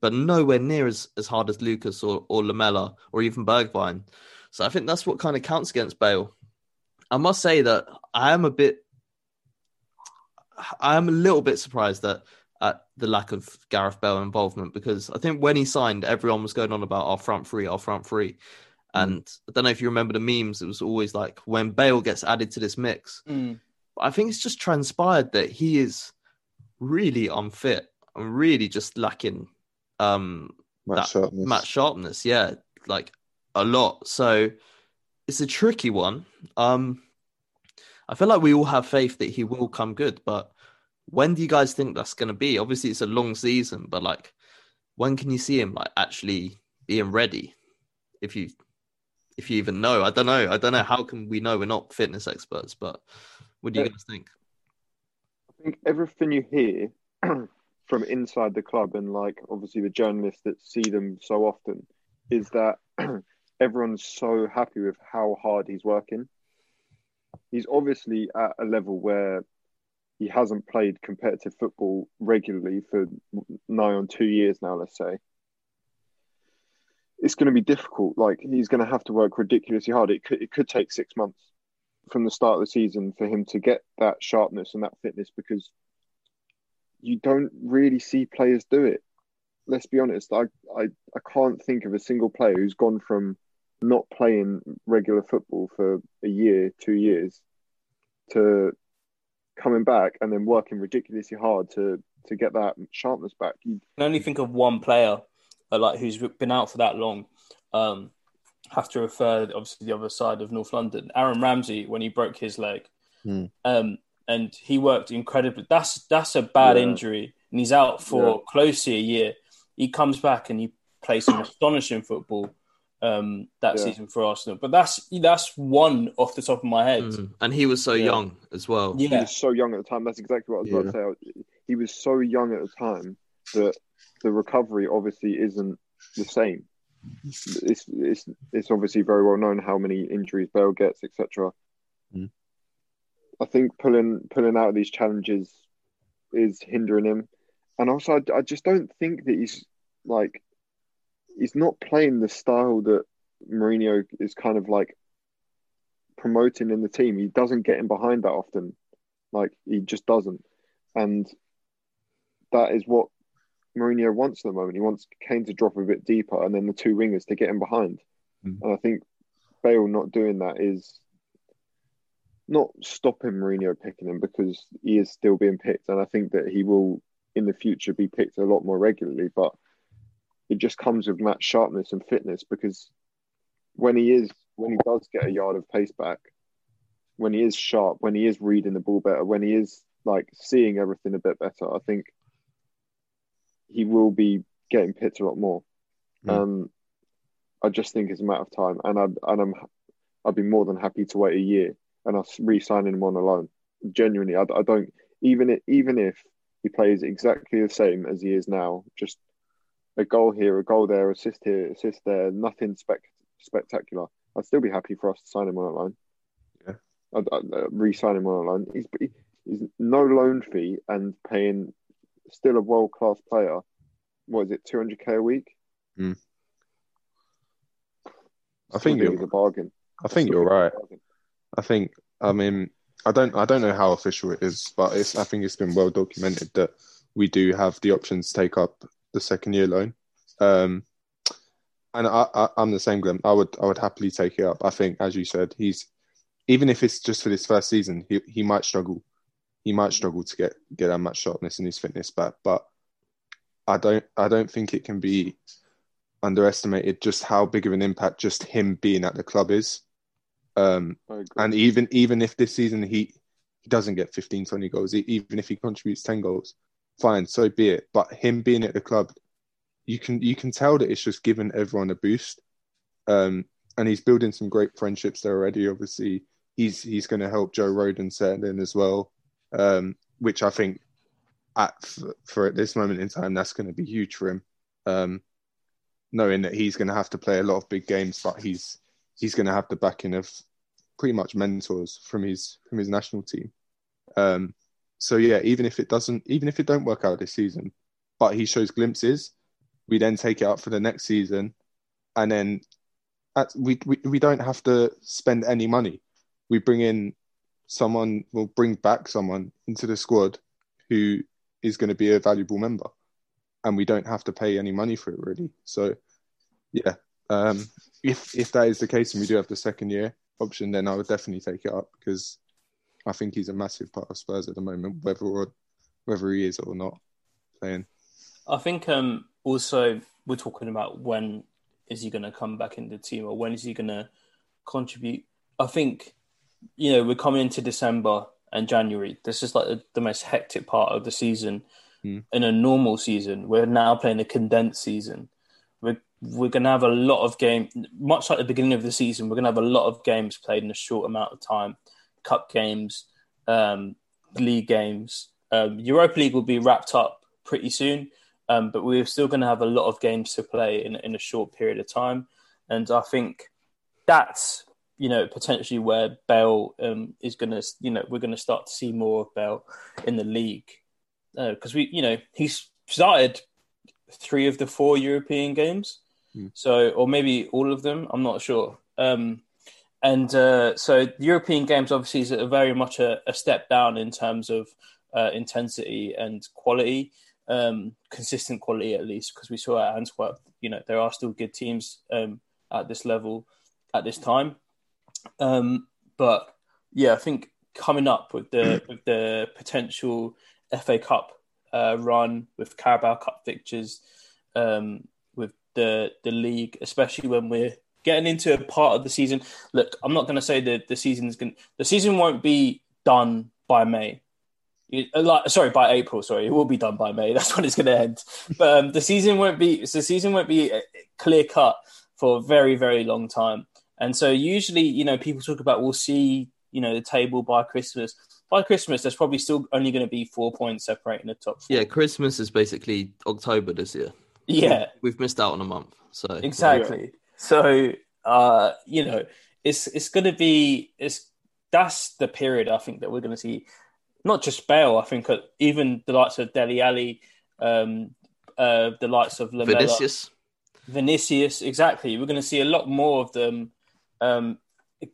but nowhere near as, as hard as Lucas or, or Lamela or even Bergwijn. So I think that's what kind of counts against Bale. I must say that I am a bit, I am a little bit surprised that at the lack of Gareth Bale involvement because I think when he signed, everyone was going on about our front three, our front three. And I don't know if you remember the memes, it was always like when Bale gets added to this mix. Mm. But I think it's just transpired that he is really unfit and really just lacking um Match that sharpness. match sharpness. Yeah, like a lot. So it's a tricky one. Um, I feel like we all have faith that he will come good, but when do you guys think that's going to be? Obviously, it's a long season, but like, when can you see him like actually being ready? If you, if you even know, I don't know. I don't know. How can we know? We're not fitness experts, but what do you Yeah. guys think? I think everything you hear [clears throat] from inside the club and like obviously the journalists that see them so often is that [clears throat] everyone's so happy with how hard he's working. He's obviously at a level where he hasn't played competitive football regularly for nigh on two years now, let's say. It's going to be difficult. Like he's going to have to work ridiculously hard. It could it could take six months from the start of the season for him to get that sharpness and that fitness because you don't really see players do it. Let's be honest. I, I, I can't think of a single player who's gone from not playing regular football for a year, two years, to coming back and then working ridiculously hard to to get that sharpness back. You, can only think of one player uh, like who's been out for that long. Um, have to refer obviously the other side of North London. Aaron Ramsey when he broke his leg, Hmm. um, and he worked incredibly. That's that's a bad Yeah. injury, and he's out for Yeah. close to a year. He comes back and he plays some astonishing football um, that Yeah. season for Arsenal. But that's that's one off the top of my head. Mm. And he was so Yeah. young as well. He Yeah, was so young at the time. That's exactly what I was about to say. He was so young at the time that the recovery obviously isn't the same. It's it's it's obviously very well known how many injuries Bale gets, etc. Mm. I think pulling pulling out of these challenges is hindering him, and also I, I just don't think that he's like he's not playing the style that Mourinho is kind of like promoting in the team. He doesn't get in behind that often. Like he just doesn't. And that is what Mourinho wants at the moment. He wants Kane to drop a bit deeper and then the two wingers to get in behind. Mm. And I think Bale not doing that is not stopping Mourinho picking him because he is still being picked. And I think that he will in the future be picked a lot more regularly. But it just comes with match sharpness and fitness because when he is when he does get a yard of pace back, when he is sharp, when he is reading the ball better, when he is like seeing everything a bit better, I think he will be getting picked a lot more. Mm. Um, I just think it's a matter of time, and I and I'm I'd be more than happy to wait a year and us re-signing him on a loan. Genuinely, I, I don't even if, even if he plays exactly the same as he is now, just a goal here, a goal there, assist here, assist there, nothing spec- spectacular. I'd still be happy for us to sign him on a loan. Yeah. I'd, I'd uh, re-sign him on a loan. He's, he's no loan fee and paying still a world class player. What is it, two hundred k a week? I think you're, it's a bargain. I think you're right. I think I mean I don't I don't know how official it is, but it's I think it's been well documented that we do have the option to take up the second year loan. Um, and I, I I'm the same, Glenn. I would I would happily take it up. I think, as you said, he's even if it's just for this first season, he he might struggle. He might struggle to get get that much sharpness and his fitness back, but I don't I don't think it can be underestimated just how big of an impact just him being at the club is. Um, and even even if this season he he doesn't get 15 20 goals even if he contributes 10 goals fine so be it. But him being at the club you can you can tell that it's just given everyone a boost. Um and he's building some great friendships there already obviously. He's he's going to help Joe Rodon settle in as well um which I think at for, at this moment in time that's going to be huge for him um knowing that he's going to have to play a lot of big games but he's he's going to have the backing of pretty much mentors from his from his national team. Um, so yeah, even if it doesn't, even if it don't work out this season, but he shows glimpses, we then take it up for the next season, and then at, we, we we don't have to spend any money. We bring in someone, we'll bring back someone into the squad who is going to be a valuable member, and we don't have to pay any money for it really. So yeah, um, if if that is the case and we do have the second year option, then I would definitely take it up because I think he's a massive part of Spurs at the moment, whether or whether he is or not playing. I think um, also we're talking about when is he going to come back in the team or when is he going to contribute. I think you know we're coming into December and January. This is like the, the most hectic part of the season. Hmm. In a normal season, we're now playing a condensed season. We're we're going to have a lot of games, much like the beginning of the season. We're going to have a lot of games played in a short amount of time. Cup games, um, league games. Um, Europa League will be wrapped up pretty soon, um, but we're still going to have a lot of games to play in in a short period of time. And I think that's you know potentially where Bale um, is going to you know we're going to start to see more of Bale in the league because we you know he's started three of the four European games, Mm. so or maybe all of them. I'm not sure. Um, and uh, so European games obviously is a very much a, a step down in terms of uh, intensity and quality, um, consistent quality at least, because we saw at Antwerp, you know, there are still good teams um, at this level at this time. Um, but yeah, I think coming up with the [clears throat] with the potential FA Cup uh, run with Carabao Cup fixtures, um, with the the league, especially when we're getting into a part of the season. Look, I'm not going to say that the season's going. The season won't be done by May. Uh, like, sorry, by April. Sorry, it will be done by May. [laughs] That's when it's going to end. But um, the season won't be. The season won't be clear cut for a very, very long time. And so usually, you know, people talk about we'll see, you know, the table by Christmas. By Christmas, there's probably still only going to be four points separating the top four. Yeah, Christmas is basically October this year. Yeah, We've missed out on a month. So exactly. So, uh, you know, it's it's going to be it's that's the period I think that we're going to see not just Bale. I think uh, even the likes of Dele Alli, um, uh, the likes of Lamela, Vinicius. Vinicius, exactly. We're going to see a lot more of them um,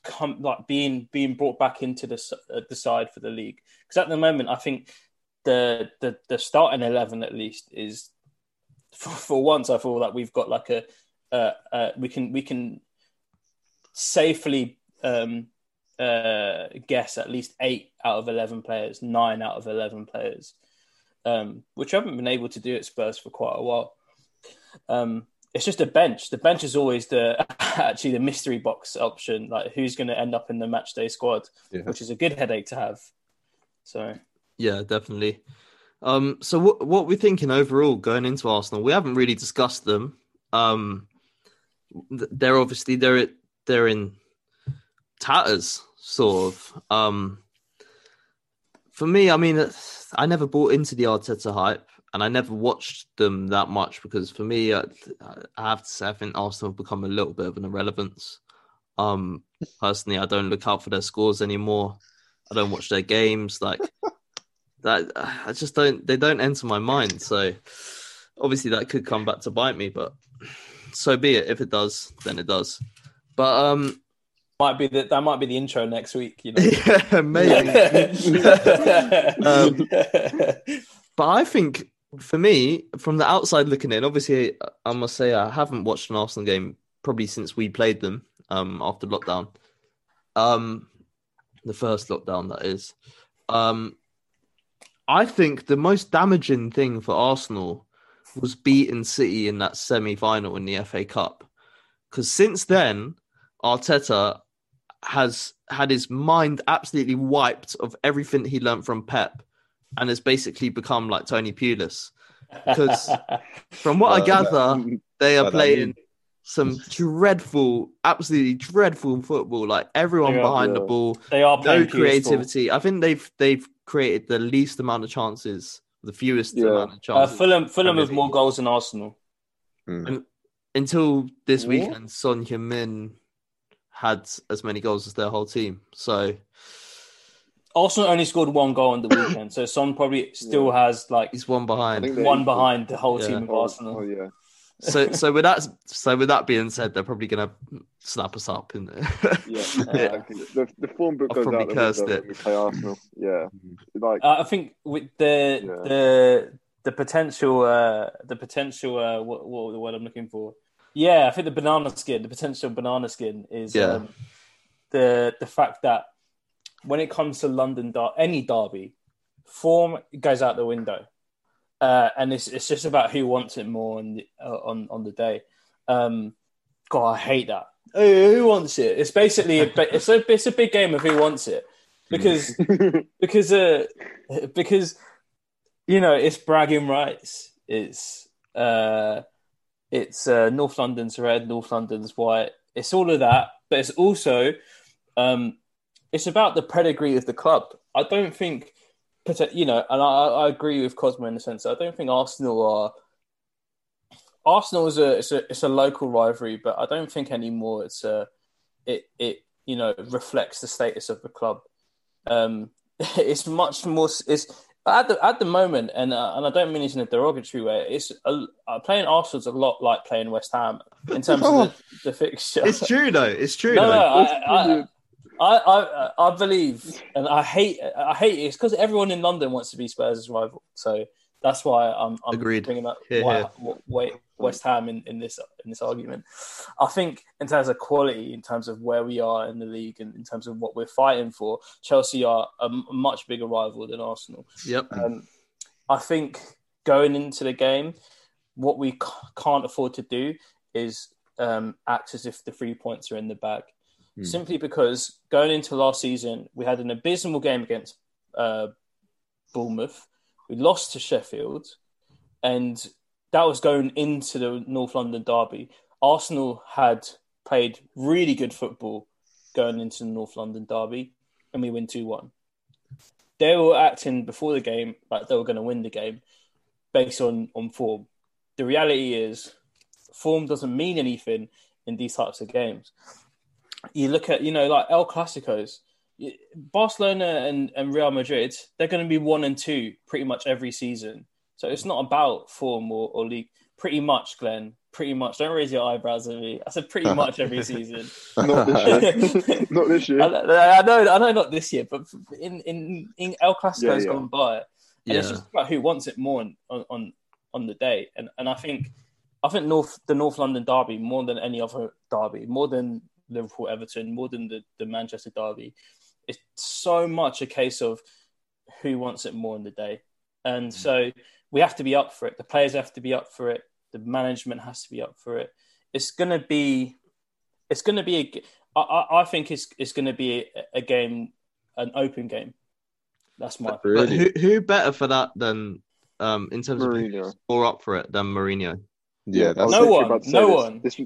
come like being being brought back into the uh, the side for the league. Because at the moment, I think the the the starting eleven at least is for, for once. I feel like we've got like a uh, uh, we can we can safely um, uh, guess at least eight out of eleven players, nine out of eleven players, um, which I haven't been able to do at Spurs for quite a while. Um, it's just a bench. The bench is always the [laughs] actually the mystery box option, like who's going to end up in the match day squad, Yeah. which is a good headache to have. So Yeah, definitely. Um, so what what we're thinking overall going into Arsenal? We haven't really discussed them. Um, they're obviously they're they're in tatters, sort of. Um, for me, I mean, I never bought into the Arteta hype, and I never watched them that much because for me, I, I have to say, I think Arsenal have become a little bit of an irrelevance. Um, personally, I don't look out for their scores anymore. I don't watch their games. Like [laughs] that, I just don't. They don't enter my mind. So obviously, that could come back to bite me. But so be it. If it does, then it does. But um, might be the, that might be the intro next week. You know. [laughs] yeah, maybe. [laughs] Um, But I think for me, from the outside looking in, obviously, I must say I haven't watched an Arsenal game probably since we played them um, after lockdown. Um, the first lockdown, that is. Um, I think the most damaging thing for Arsenal was beating City in that semi final in the FA Cup. Because since then, Arteta has had his mind absolutely wiped of everything he learnt from Pep and has basically become like Tony Pulis. [laughs] Because from what I Uh, gather, they are but playing some dreadful, absolutely dreadful football. Like everyone are, behind the ball, they are no playing peaceful. creativity. I think they've they've created the least amount of chances, the fewest Yeah. amount of Uh, chances Fulham, Fulham Premier have more goals than Arsenal. until this What? weekend. Son Heung-min had as many goals as their whole team. So Arsenal only scored one goal on the [coughs] weekend, so Son probably still has like he's one behind. one behind the whole Yeah. team of Oh, Arsenal. oh, yeah. so so with that so with that being said, they're probably gonna snap us up in there. [laughs] Yeah, exactly. The, the form book I've goes probably out cursed it. we play Arsenal. Yeah, like Uh, I think with the Yeah. the the potential uh, the potential uh, what, what the word I'm looking for? Yeah, I think the banana skin, the potential banana skin is Yeah. um, the the fact that when it comes to London der- any derby, form goes out the window, uh, and it's it's just about who wants it more on the, uh, on on the day. Um, God, I hate that. Who who wants it? It's basically a, it's a it's a big game of who wants it because [laughs] because uh because you know it's bragging rights it's uh it's uh north london's red north london's white it's all of that but it's also um it's about the pedigree of the club i don't think you know and i i agree with cosmo in the sense that i don't think arsenal are arsenal is a it's a it's a local rivalry but i don't think anymore it's a it it you know reflects the status of the club um, [laughs] it's much more. It's at the at the moment, and uh, and I don't mean this in a derogatory way. It's a, uh, playing Arsenal's a lot like playing West Ham in terms of the, [laughs] the fixture. it's true though. It's true No, no, though. I, I, I, I, I believe, and I hate, I hate it. It's because everyone in London wants to be Spurs' rival, so that's why I'm, I'm Agreed. bringing up Here, why, why West Ham in, in this in this argument. I think in terms of quality, in terms of where we are in the league, and in terms of what we're fighting for, Chelsea are a, much bigger rival than Arsenal. Yep. Um, I think going into the game, what we c- can't afford to do is um, act as if the three points are in the bag. Hmm. Simply because going into last season, we had an abysmal game against uh, Bournemouth. We lost to Sheffield, and that was going into the North London derby. Arsenal had played really good football going into the North London derby, and we win 2 1. They were acting before the game like they were going to win the game based on, on form. The reality is, form doesn't mean anything in these types of games. You look at, you know, like El Clasicos, Barcelona and, and Real Madrid, they're going to be one and two pretty much every season. So it's not about form or, or league. Pretty much, Glenn. Pretty much. Don't raise your eyebrows at me. I said pretty [laughs] much every season. Not this year. [laughs] Not this I, year. I know, I know, not this year, but in in, in El Clasico's Yeah, yeah. gone by, and it's just about who wants it more on, on on the day. And and I think I think North the North London derby more than any other derby, more than Liverpool Everton, more than the, the Manchester derby, it's so much a case of who wants it more in the day. And so we have to be up for it. The players have to be up for it. The management has to be up for it. It's gonna be, it's gonna be. A, g- I, I I think it's it's gonna be a, a game, an open game. That's my. But Really? who who better for that than um in terms of Mourinho. who's more up for it than Mourinho? Yeah, that's No one, about to say no this. one. This,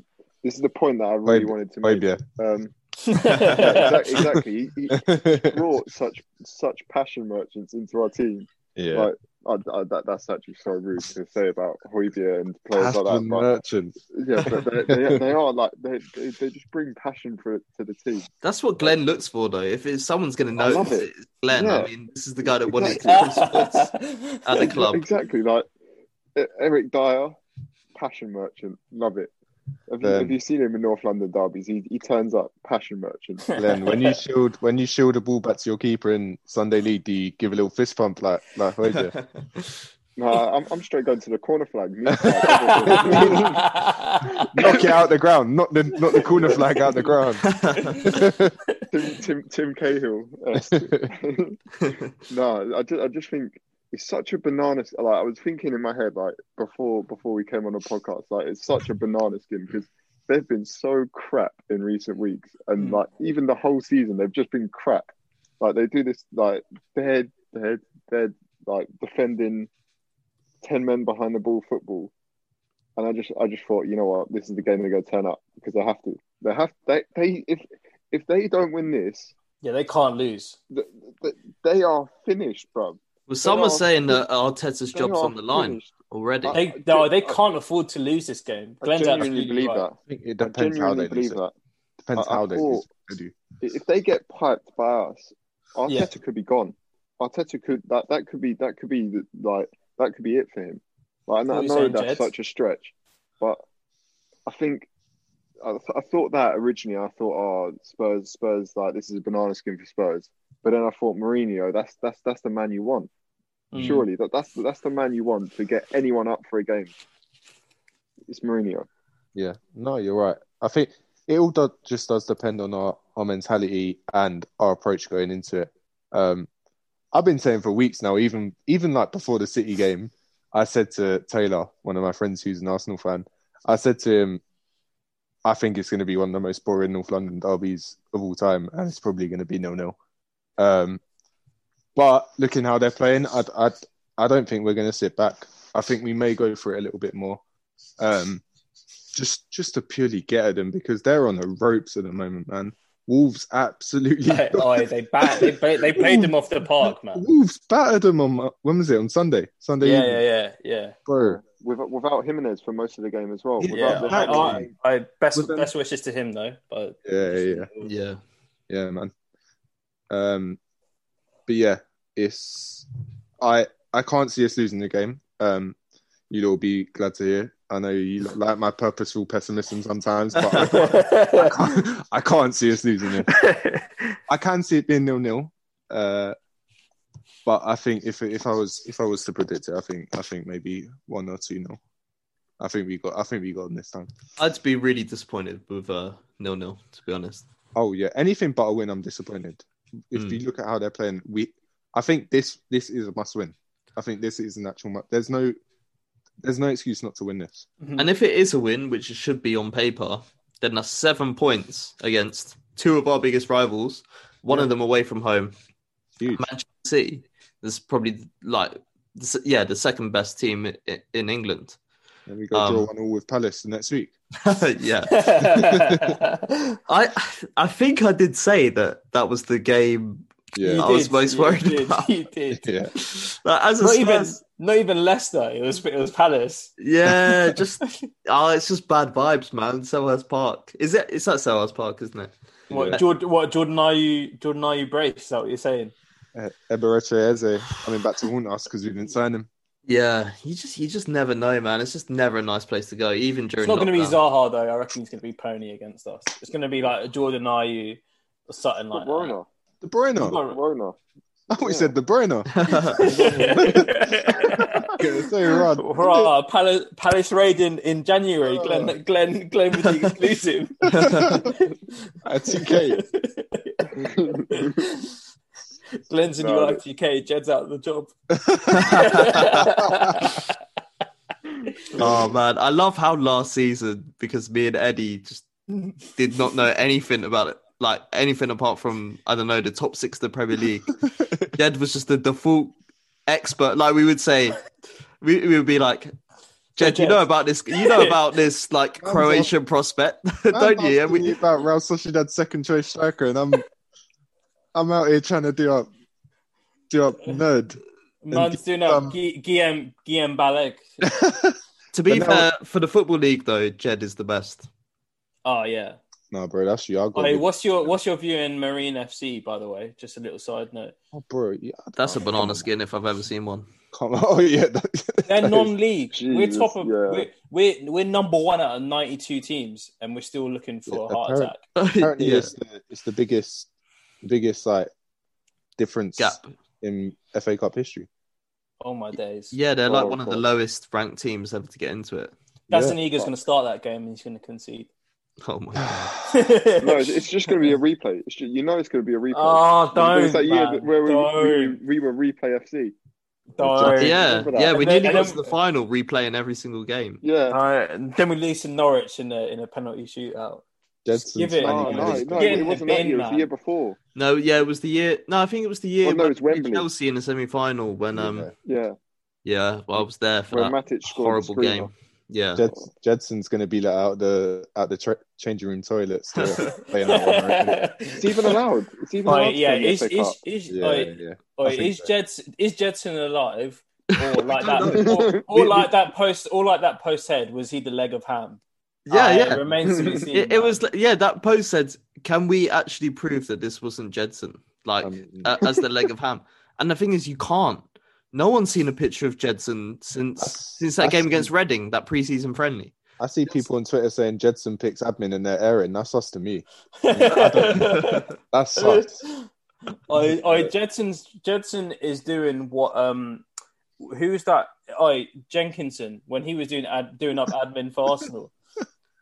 this is the point that I really Wait, wanted to make. Phobia. Um, [laughs] yeah, exactly. exactly. He, he [laughs] brought such such passion merchants into our team. yeah. Like, I, I, that, that's actually so rude to say about Højbjerg and players like that. Aston But Merchant. yeah, but they, they, [laughs] they are like they, they they just bring passion for to the team. That's what Glenn looks for, though. If it's someone's going to know it. it, it's Glenn. Yeah. I mean, this is the guy that wanted Exactly. to sports at the club. Exactly. Like Eric Dier, passion merchant. Love it. Have you, have you seen him in North London derbies? He, he turns up passion merchant. [laughs] Glenn, when you shield when you shield a ball back to your keeper in Sunday League, do you give a little fist pump like like? No, [laughs] I'm, I'm straight going to the corner flag, [laughs] Knock it out the ground, not the not the corner flag out the ground. Tim, Tim, Tim Cahill. no, I just, I just think it's such a banana. Like I was thinking in my head, like before before we came on the podcast, like it's such a banana skin because they've been so crap in recent weeks, and Mm. like even the whole season they've just been crap. Like they do this, like they're they're they're like defending ten men behind the ball football. And I just, I just thought, you know what, this is the game they're going to turn up because they have to. They have, they, they, if, if they don't win this, yeah, they can't lose. th- th- they are finished, bro. Well, some are are saying that Arteta's job's on the line finished. already. They no, they can't afford to lose this game. I Glenn's genuinely believe right. that. I think it I depends how genuinely they believe lose it. that. Depends I- I how they thought- lose. They do. If they get piped by us, Arteta Yeah. could be gone. Arteta could that that could be that could be like that could be it for him. Like I know, What I are you know saying, that's Jed? such a stretch, but I think I, th- I thought that originally. I thought, oh, Spurs, Spurs, like this is a banana skin for Spurs. But then I thought Mourinho, that's that's that's the man you want. Mm. Surely that that's that's the man you want to get anyone up for a game. It's Mourinho. Yeah, no, you're right. I think it all does, just does depend on our, our mentality and our approach going into it. Um, I've been saying for weeks now, even even like before the City game, I said to Taylor, one of my friends who's an Arsenal fan, I said to him, I think it's going to be one of the most boring North London derbies of all time, and it's probably going to be nil nil. Um, but looking how they're playing, I I I don't think we're going to sit back. I think we may go for it a little bit more. Um, just just to purely get at them because they're on the ropes at the moment, man. Wolves absolutely. [laughs] oh, they bat, they ba- they played them off the park, man. Wolves battered them on when was it on Sunday? Sunday, Yeah, evening, yeah, yeah, yeah. bro. Without, without Jimenez for most of the game as well. Yeah, Yeah, Without that- the- I, I, I best With best wishes to him though. But Yeah, yeah, yeah. yeah. Yeah, man. Um, but yeah, it's I I can't see us losing the game. Um, you'll all be glad to hear. I know you like my purposeful pessimism sometimes, but I can't, I [laughs] can't, I can't see us losing it. [laughs] I can see it being nil nil. Uh, but I think if if I was if I was to predict it, I think I think maybe one or two nil. I think we got I think we got them this time. I'd be really disappointed with uh, nil nil. To be honest, Oh yeah, anything but a win, I'm disappointed. If Mm. you look at how they're playing, we, I think this this is a must win. I think this is an actual. mu- There's no, There's no excuse not to win this. And if it is a win, which it should be on paper, then that's seven points against two of our biggest rivals, one of them away from home. Huge. Manchester City is probably like, yeah, the second best team in England. And we go Um, draw one all with Palace the next week. [laughs] [laughs] yeah, [laughs] I I think I did say that that was the game. Yeah. I was most you worried did, about. You did. Yeah. Like, as a Not even, Spurs- not even Leicester. It was, it was Palace. yeah, just oh, it's just bad vibes, man. Selhurst Park is it? It's at Selhurst Park, isn't it? What, Yeah. Jordan, what Jordan are you? Jordan are you brace? Is that what you're saying? Uh, Eberechi Eze coming back to haunt us because we didn't sign him. Yeah, you just you just never know, man. It's just never a nice place to go, even during. It's not going to be. Zaha though. I reckon he's going to be Pony against us. It's going to be like a Jordan Ayew or something like De Bruyne. De Bruyne. De that. Bruyne. I thought we said De Bruyne. [laughs] Get so run. [laughs] Hurrah, Palace, Palace raid in, in January. Oh. Glenn, Glenn, Glenn was the exclusive. [laughs] At 2K. [laughs] Glenn's in No, your but- ITK. Jed's out of the job. [laughs] [laughs] oh man, I love how last season because me and Eddie just did not know anything about it, like anything apart from I don't know the top six of the Premier League. Jed was just the default expert. Like we would say, we, we would be like, Jed, you know about this? You know about this like Croatian prospect, don't you? And And we, about Real Sociedad second choice striker, and I'm I'm out here trying to do up do up nerd. Man's doing up Gu- Guillaume, Guillaume Balek. to be But now- fair, for the football league though, Jed is the best. Oh, yeah. No, bro, that's you. Hey, with- what's your what's your view in Marine FC, by the way? Just a little side note. oh, bro, yeah, That's a banana skin if I've ever seen one. come on. [laughs] Oh yeah, that- They're non-league. we're top of yeah. we're, we're we're number one out of ninety-two teams, and we're still looking for a heart apparent- attack. [laughs] apparently yeah. it's the it's the biggest biggest like difference Gap. in FA Cup history. Oh my days! Yeah, they're like one of the lowest ranked teams ever to get into it. That's Yeah. an Eagle's going to start that game, and he's going to concede. [laughs] Oh my [sighs] god. [laughs] No, it's, it's just going to be a replay. It's ju- you know it's going to be a replay. Oh, don't, It's that year man, that- where we, we, don't, we were replay FC. don't. Yeah, yeah, we And then- nearly and got to the final, replaying every single game. Yeah. Uh, then we lose to Norwich in a in a penalty shootout. Gedson's give it- Oh, planning no, no, it wasn't that year. It was the year before. No, yeah, it was the year. No, I think it was the year Oh, no, when it's Wembley. Chelsea in the semi-final when um Yeah. yeah, Yeah, well, I was there for where that Matic horrible game. screamer. Yeah, Jeds, Gedson's going to be let out the out the tra- changing room toilets to [laughs] play one. It's even allowed. It's even allowed. Oi, yeah, play in the is is is Yeah, oi, yeah. oi, is so. Gedson is Gedson alive? Or like [laughs] that, or, or like that post, or like that post head. Was he the leg of ham? Yeah, Uh, yeah. It remains to be [laughs] seen. It, it was yeah. That post said, "Can we actually prove that this wasn't Gedson, like Um, uh, as the leg of ham?" [laughs] And the thing is, you can't. No one's seen a picture of Gedson since That's- since that that's- game against Reading, that preseason friendly. I see people on Twitter saying Gedson picks admin and they're airing. That's us to me. [laughs] I, That's sus. I Gedson's Gedson is doing what um who's that? I Jenkinson when he was doing ad, doing up admin for Arsenal.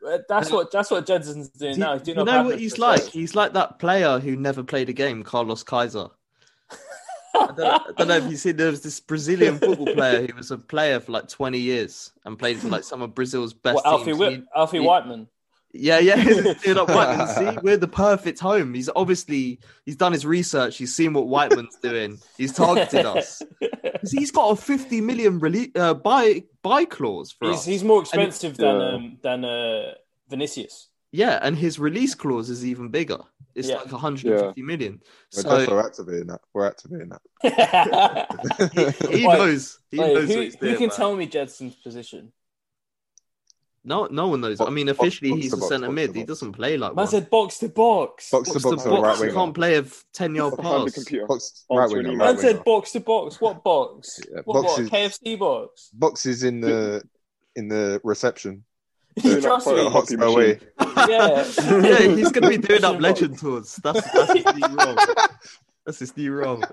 Uh, That's what that's what Gedson's doing Do now. doing you know what he's like? He's like that player who never played a game, Carlos Kaiser. I don't, I don't know if you see there was this Brazilian football player who was a player for like 20 years and played for like some of Brazil's best Alfie teams. Whip, He- Alfie he- Whiteman. Yeah, yeah, dude, like Whiteman. See, we're the perfect home. He's obviously he's done his research. He's seen what Whiteman's doing. He's targeted us. [laughs] He's got a 50 million release uh, buy buy clause for He's us. he's more expensive than Yeah. um, than uh, Vinicius. Yeah, and his release clause is even bigger. It's Yeah. like 150 million. We're, So just, we're activating that. We're activating that. [laughs] he, he Wait, knows. He Wait, knows who, what he's who doing. can man. tell me Gedson's position? No, no one knows. I mean, officially, box he's to a box, centre box mid. He doesn't play like Man one. said box to box. Box to Box box to or right box. He can't play a 10 yard Behind pass. computer. Box, right sorry, winger. you- Right said box to box. What box? Yeah, what, box what? is- KFC box. Box is in the [laughs] in the reception. You [laughs] like trust photo me? hop- Box away. Yeah. [laughs] yeah, he's going to be doing up legend tours. That's, that's his new role. That's his new role.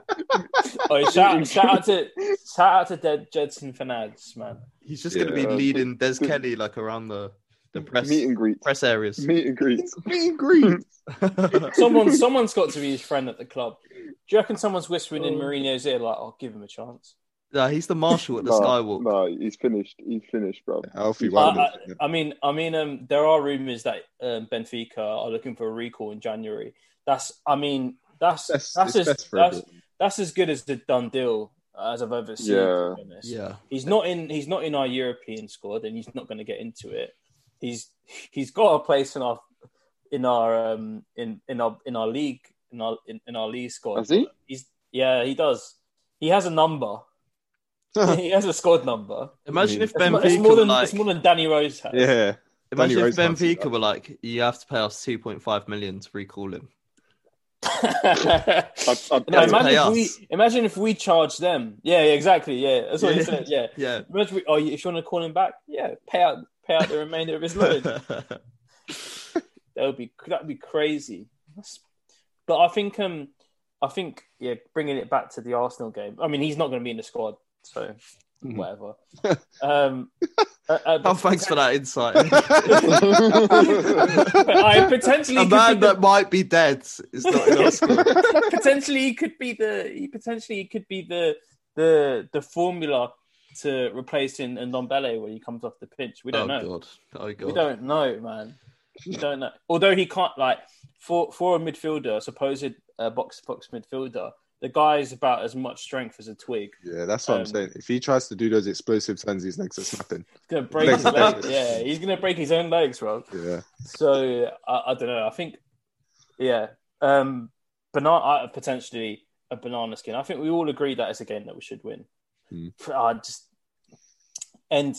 Oh, shout, shout out to shout out to Dead Gedson Fernandes, man. He's just going to be Yeah. leading Des Kelly like around the, the press Meet and greet. press areas. Meet and greet. [laughs] Meet and greet. [laughs] Someone someone's got to be his friend at the club. Do you reckon someone's whispering in Mourinho's ear like, "I'll give him a chance"? No, he's the marshal at the [laughs] no, Skywalk. No, he's finished. He's finished, bro. Alfie I, Wagner. I, I mean, I mean, um, there are rumors that um, Benfica are looking for a recall in January. That's, I mean, that's Best- that's as that's, that's as good as the done deal as I've ever seen. Yeah. To be honest. Yeah, he's not in he's not in our European squad, and he's not going to get into it. He's he's got a place in our in our um in in our in our league in our in, in our league squad. Has he? He's yeah, he does. He has a number. [laughs] he has a squad number. imagine mean- if It's, Benfica it's more than like, it's more than Danny Rose has. yeah. imagine Danny if Rose can't Benfica were like, you have to pay us two point five million to recall him. I'd, I'd No, imagine- if we imagine if we charge them. Yeah, yeah, exactly. Yeah, that's what he Yeah. said. Yeah. Yeah. Imagine we, oh, if you want to call him back, yeah, pay out pay out the remainder of his loan. [laughs] That would be that would be crazy. That's- But I think um I think yeah, bringing it back to the Arsenal game. I mean, he's not going to be in the squad, so. Whatever. [laughs] um, uh, uh, oh, thanks for that insight. [laughs] [laughs] I potentially A could man be the- that might be dead is not in our squad. potentially he could be the he potentially he could be the the the formula to replacing N'Dombele when he comes off the pitch. We don't know. oh know. god. Oh god. We don't know, man. We don't know. Although he can't like for for a midfielder, a supposed uh, box to box midfielder, the guy's about as much strength as a twig. Yeah, that's what Um, I'm saying. If he tries to do those explosive turns, his legs are snapping. He's gonna break his legs. Yeah, he's gonna break his own legs, bro. Yeah. So I, I don't know. I think, yeah, um, banana uh, potentially a banana skin. I think we all agree that it's a game that we should win. Hmm. I just and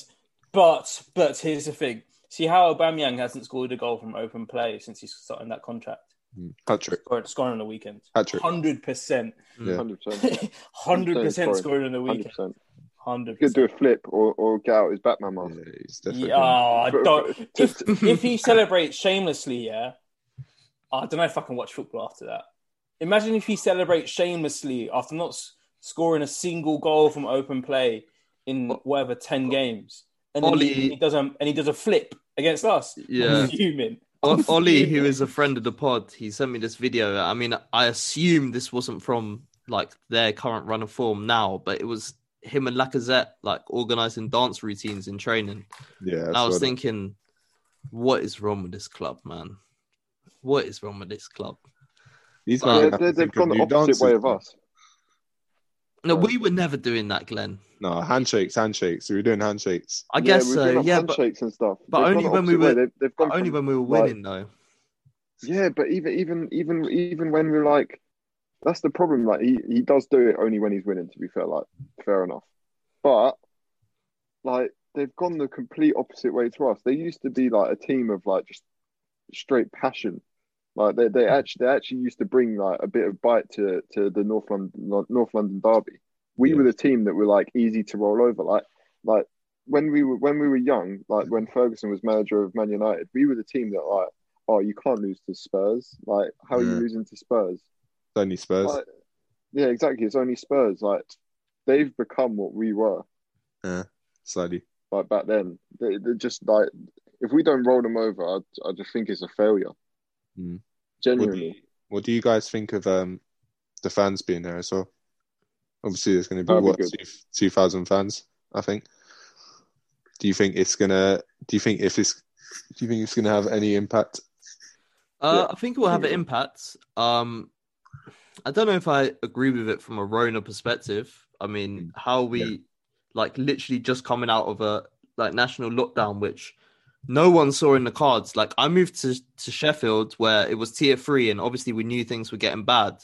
but but here's the thing. See how Aubameyang hasn't scored a goal from open play since he's signed that contract. Mm. Hat trick. Scoring, scoring on the weekend. Hat trick. Hundred percent. Yeah. Hundred percent. [laughs] Hundred percent scoring. scoring on the Hundred weekend. percent. Hundred He could do a flip or, or get out his Batman mask. Yeah, he's definitely. Yeah, I don't. [laughs] If, if he celebrates shamelessly, yeah, I don't know if I can watch football after that. Imagine if he celebrates shamelessly after not scoring a single goal from open play in whatever ten games, and then he, Ollie- he does a and he does a flip against us. Yeah. I'm fuming. O- I'm Ollie, who fuming. is a friend of the pod, he sent me this video. I mean, I assume this wasn't from like their current run of form now, but it was him and Lacazette like organizing dance routines in training. Yeah, And I was saw that. thinking, what is wrong with this club, man? What is wrong with this club? These Well, guys Yeah, have they, to they've think of gone the opposite dances. way of us. No, we were never doing that, Glenn. No, handshakes, handshakes. We were doing handshakes. I guess we're so. doing Yeah, but, handshakes and stuff. but They've only when we were- They've, they've gone only from- when we were like- winning, though. Yeah, but even even even even when we're like, that's the problem. Like he he does do it only when he's winning. To be fair, like fair enough. But like they've gone the complete opposite way to us. They used to be like a team of like just straight passion. Like they they actually they actually used to bring like a bit of bite to to the North London North London derby. We Yeah. were the team that were like easy to roll over. Like like when we were when we were young, like when Ferguson was manager of Man United, we were the team that like oh, you can't lose to Spurs. Like, how are you losing to Spurs? It's only Spurs. Like, yeah, exactly. It's only Spurs. Like, they've become what we were Yeah, Slightly. like back then. They, they're just like, if we don't roll them over, I, I just think it's a failure. Mm. What do, you, what do you guys think of um, the fans being there as well? Obviously, there's going to be That'd be what good. two two thousand fans. I think. Do you think it's gonna? Do you think if it's? Do you think it's gonna have any impact? Uh, Yeah. I think it will have an impact. Um, I don't know if I agree with it from a Rona perspective. I mean, how we Yeah. like literally just coming out of a like national lockdown, which no one saw in the cards. Like I moved to to Sheffield where it was tier three, and obviously we knew things were getting bad.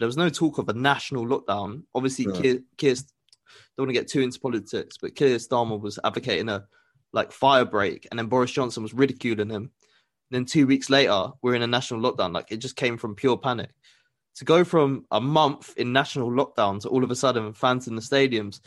There was no talk of a national lockdown. Obviously, Right. Keir, Keir, don't want to get too into politics, but Keir Starmer was advocating a like fire break, and then Boris Johnson was ridiculing him. then two weeks later, we're in a national lockdown. Like it just came from pure panic. To go from a month in national lockdown to all of a sudden fans in the stadiums,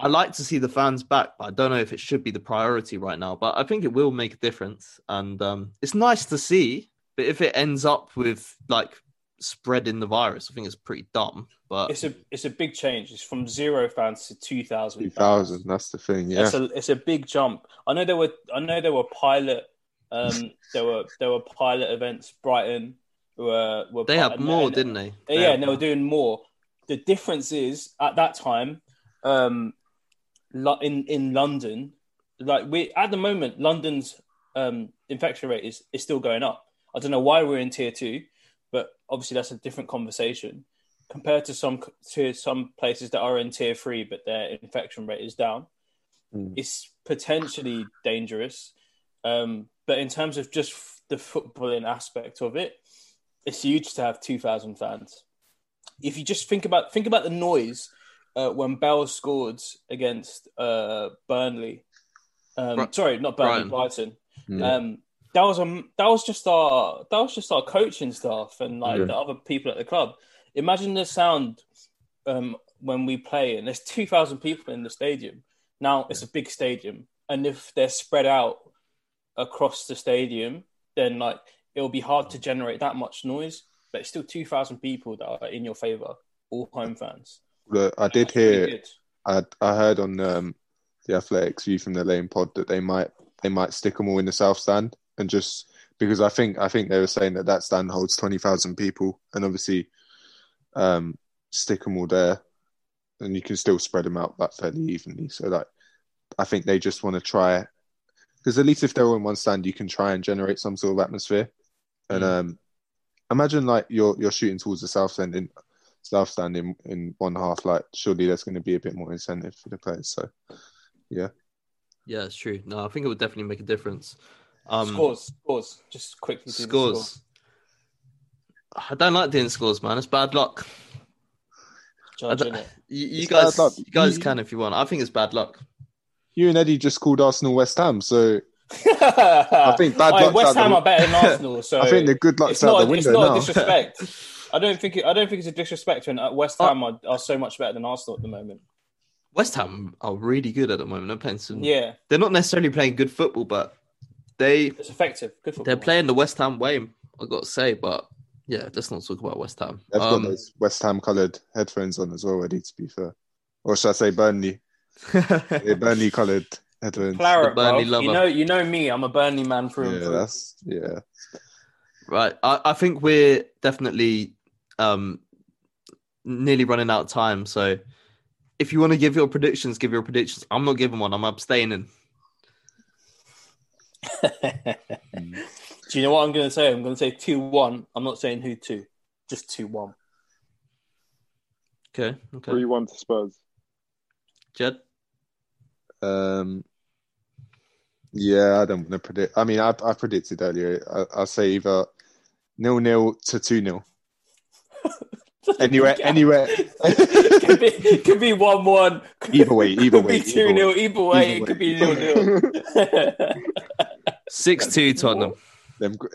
I like to see the fans back, but I don't know if it should be the priority right now. But I think it will make a difference, and um, it's nice to see. But if it ends up with like spreading the virus, I think it's pretty dumb. But It's a it's a big change. It's from zero fans to two thousand. Two thousand. That's the thing. Yeah. It's a it's a big jump. I know there were I know there were pilot um [laughs] there were there were pilot events. Brighton were were they had more, and- didn't they? yeah, and they were doing more. The difference is at that time um, in in London, like we at the moment, London's um, infection rate is is still going up. I don't know why we're in tier two, but obviously that's a different conversation compared to some to some places that are in tier three, but their infection rate is down. Mm. It's potentially dangerous, um, but in terms of just f- the footballing aspect of it, it's huge to have two thousand fans. If you just think about think about the noise uh, when Bale scored against uh, Burnley. Um, sorry, not Burnley, Brighton. Brighton. Yeah. Um, that was a that was just our that was just our coaching staff and like Yeah. the other people at the club. Imagine the sound um, when we play, and there's two thousand people in the stadium. Now it's a big stadium, and if they're spread out across the stadium, then like it'll be hard to generate that much noise. But it's still two thousand people that are in your favour, all home fans. Look, I did hear. I I heard on um, the Athletic's View from the Lane Pod that they might they might stick them all in the south stand and just because I think I think they were saying that that stand holds twenty thousand people and obviously um, stick them all there and you can still spread them out that fairly evenly. So like I think they just want to try because at least if they're all in one stand, you can try and generate some sort of atmosphere. And um, imagine like you're you're shooting towards the south end in south stand in, in one half. Like surely there's going to be a bit more incentive for the players. So yeah, Yeah, it's true. No, I think it would definitely make a difference. Um, scores, scores. Just quickly. do the Scores. score. I don't like doing scores, man. It's bad luck. Judge, I? You, you guys, you guys You- can if you want. I think it's bad luck. you and Eddie just called Arsenal West Ham. So [laughs] I think bad Aye, luck's West out the- Ham are better than [laughs] Arsenal, so I think the good luck's it's out not, the it's window not now. a disrespect. [laughs] I don't think it, I don't think it's a disrespect when uh, West Ham are, are so much better than Arsenal at the moment. West Ham are really good at the moment. They're playing some. Yeah, They're not necessarily playing good football, but they it's effective. Good football. they're playing the West Ham way. I got to say, but yeah, let's not talk about West Ham. They've Um, got those West Ham coloured headphones on as well, Eddie. To be fair, or should I say Burnley? [laughs] Yeah, Burnley coloured headphones. Claret, Burnley bruv. lover. You know, you know me. I'm a Burnley man through and Yeah, through. that's yeah. Right. I, I think we're definitely um, nearly running out of time. So if you want to give your predictions, give your predictions. I'm not giving one. I'm abstaining. [laughs] Do you know what I'm going to say? I'm going to say two one. I'm not saying who two, just two one. Okay. Okay. Three one to Spurs. Jed. Um, yeah, I don't want to predict. I mean, I, I predicted earlier. I, I'll say either nil nil to two nil. [laughs] Anywhere, anywhere. [laughs] could be could be one one. [laughs] Either way, either way, be two 0 Either way, it could be nil nil. Six two Tottenham. Them, gr-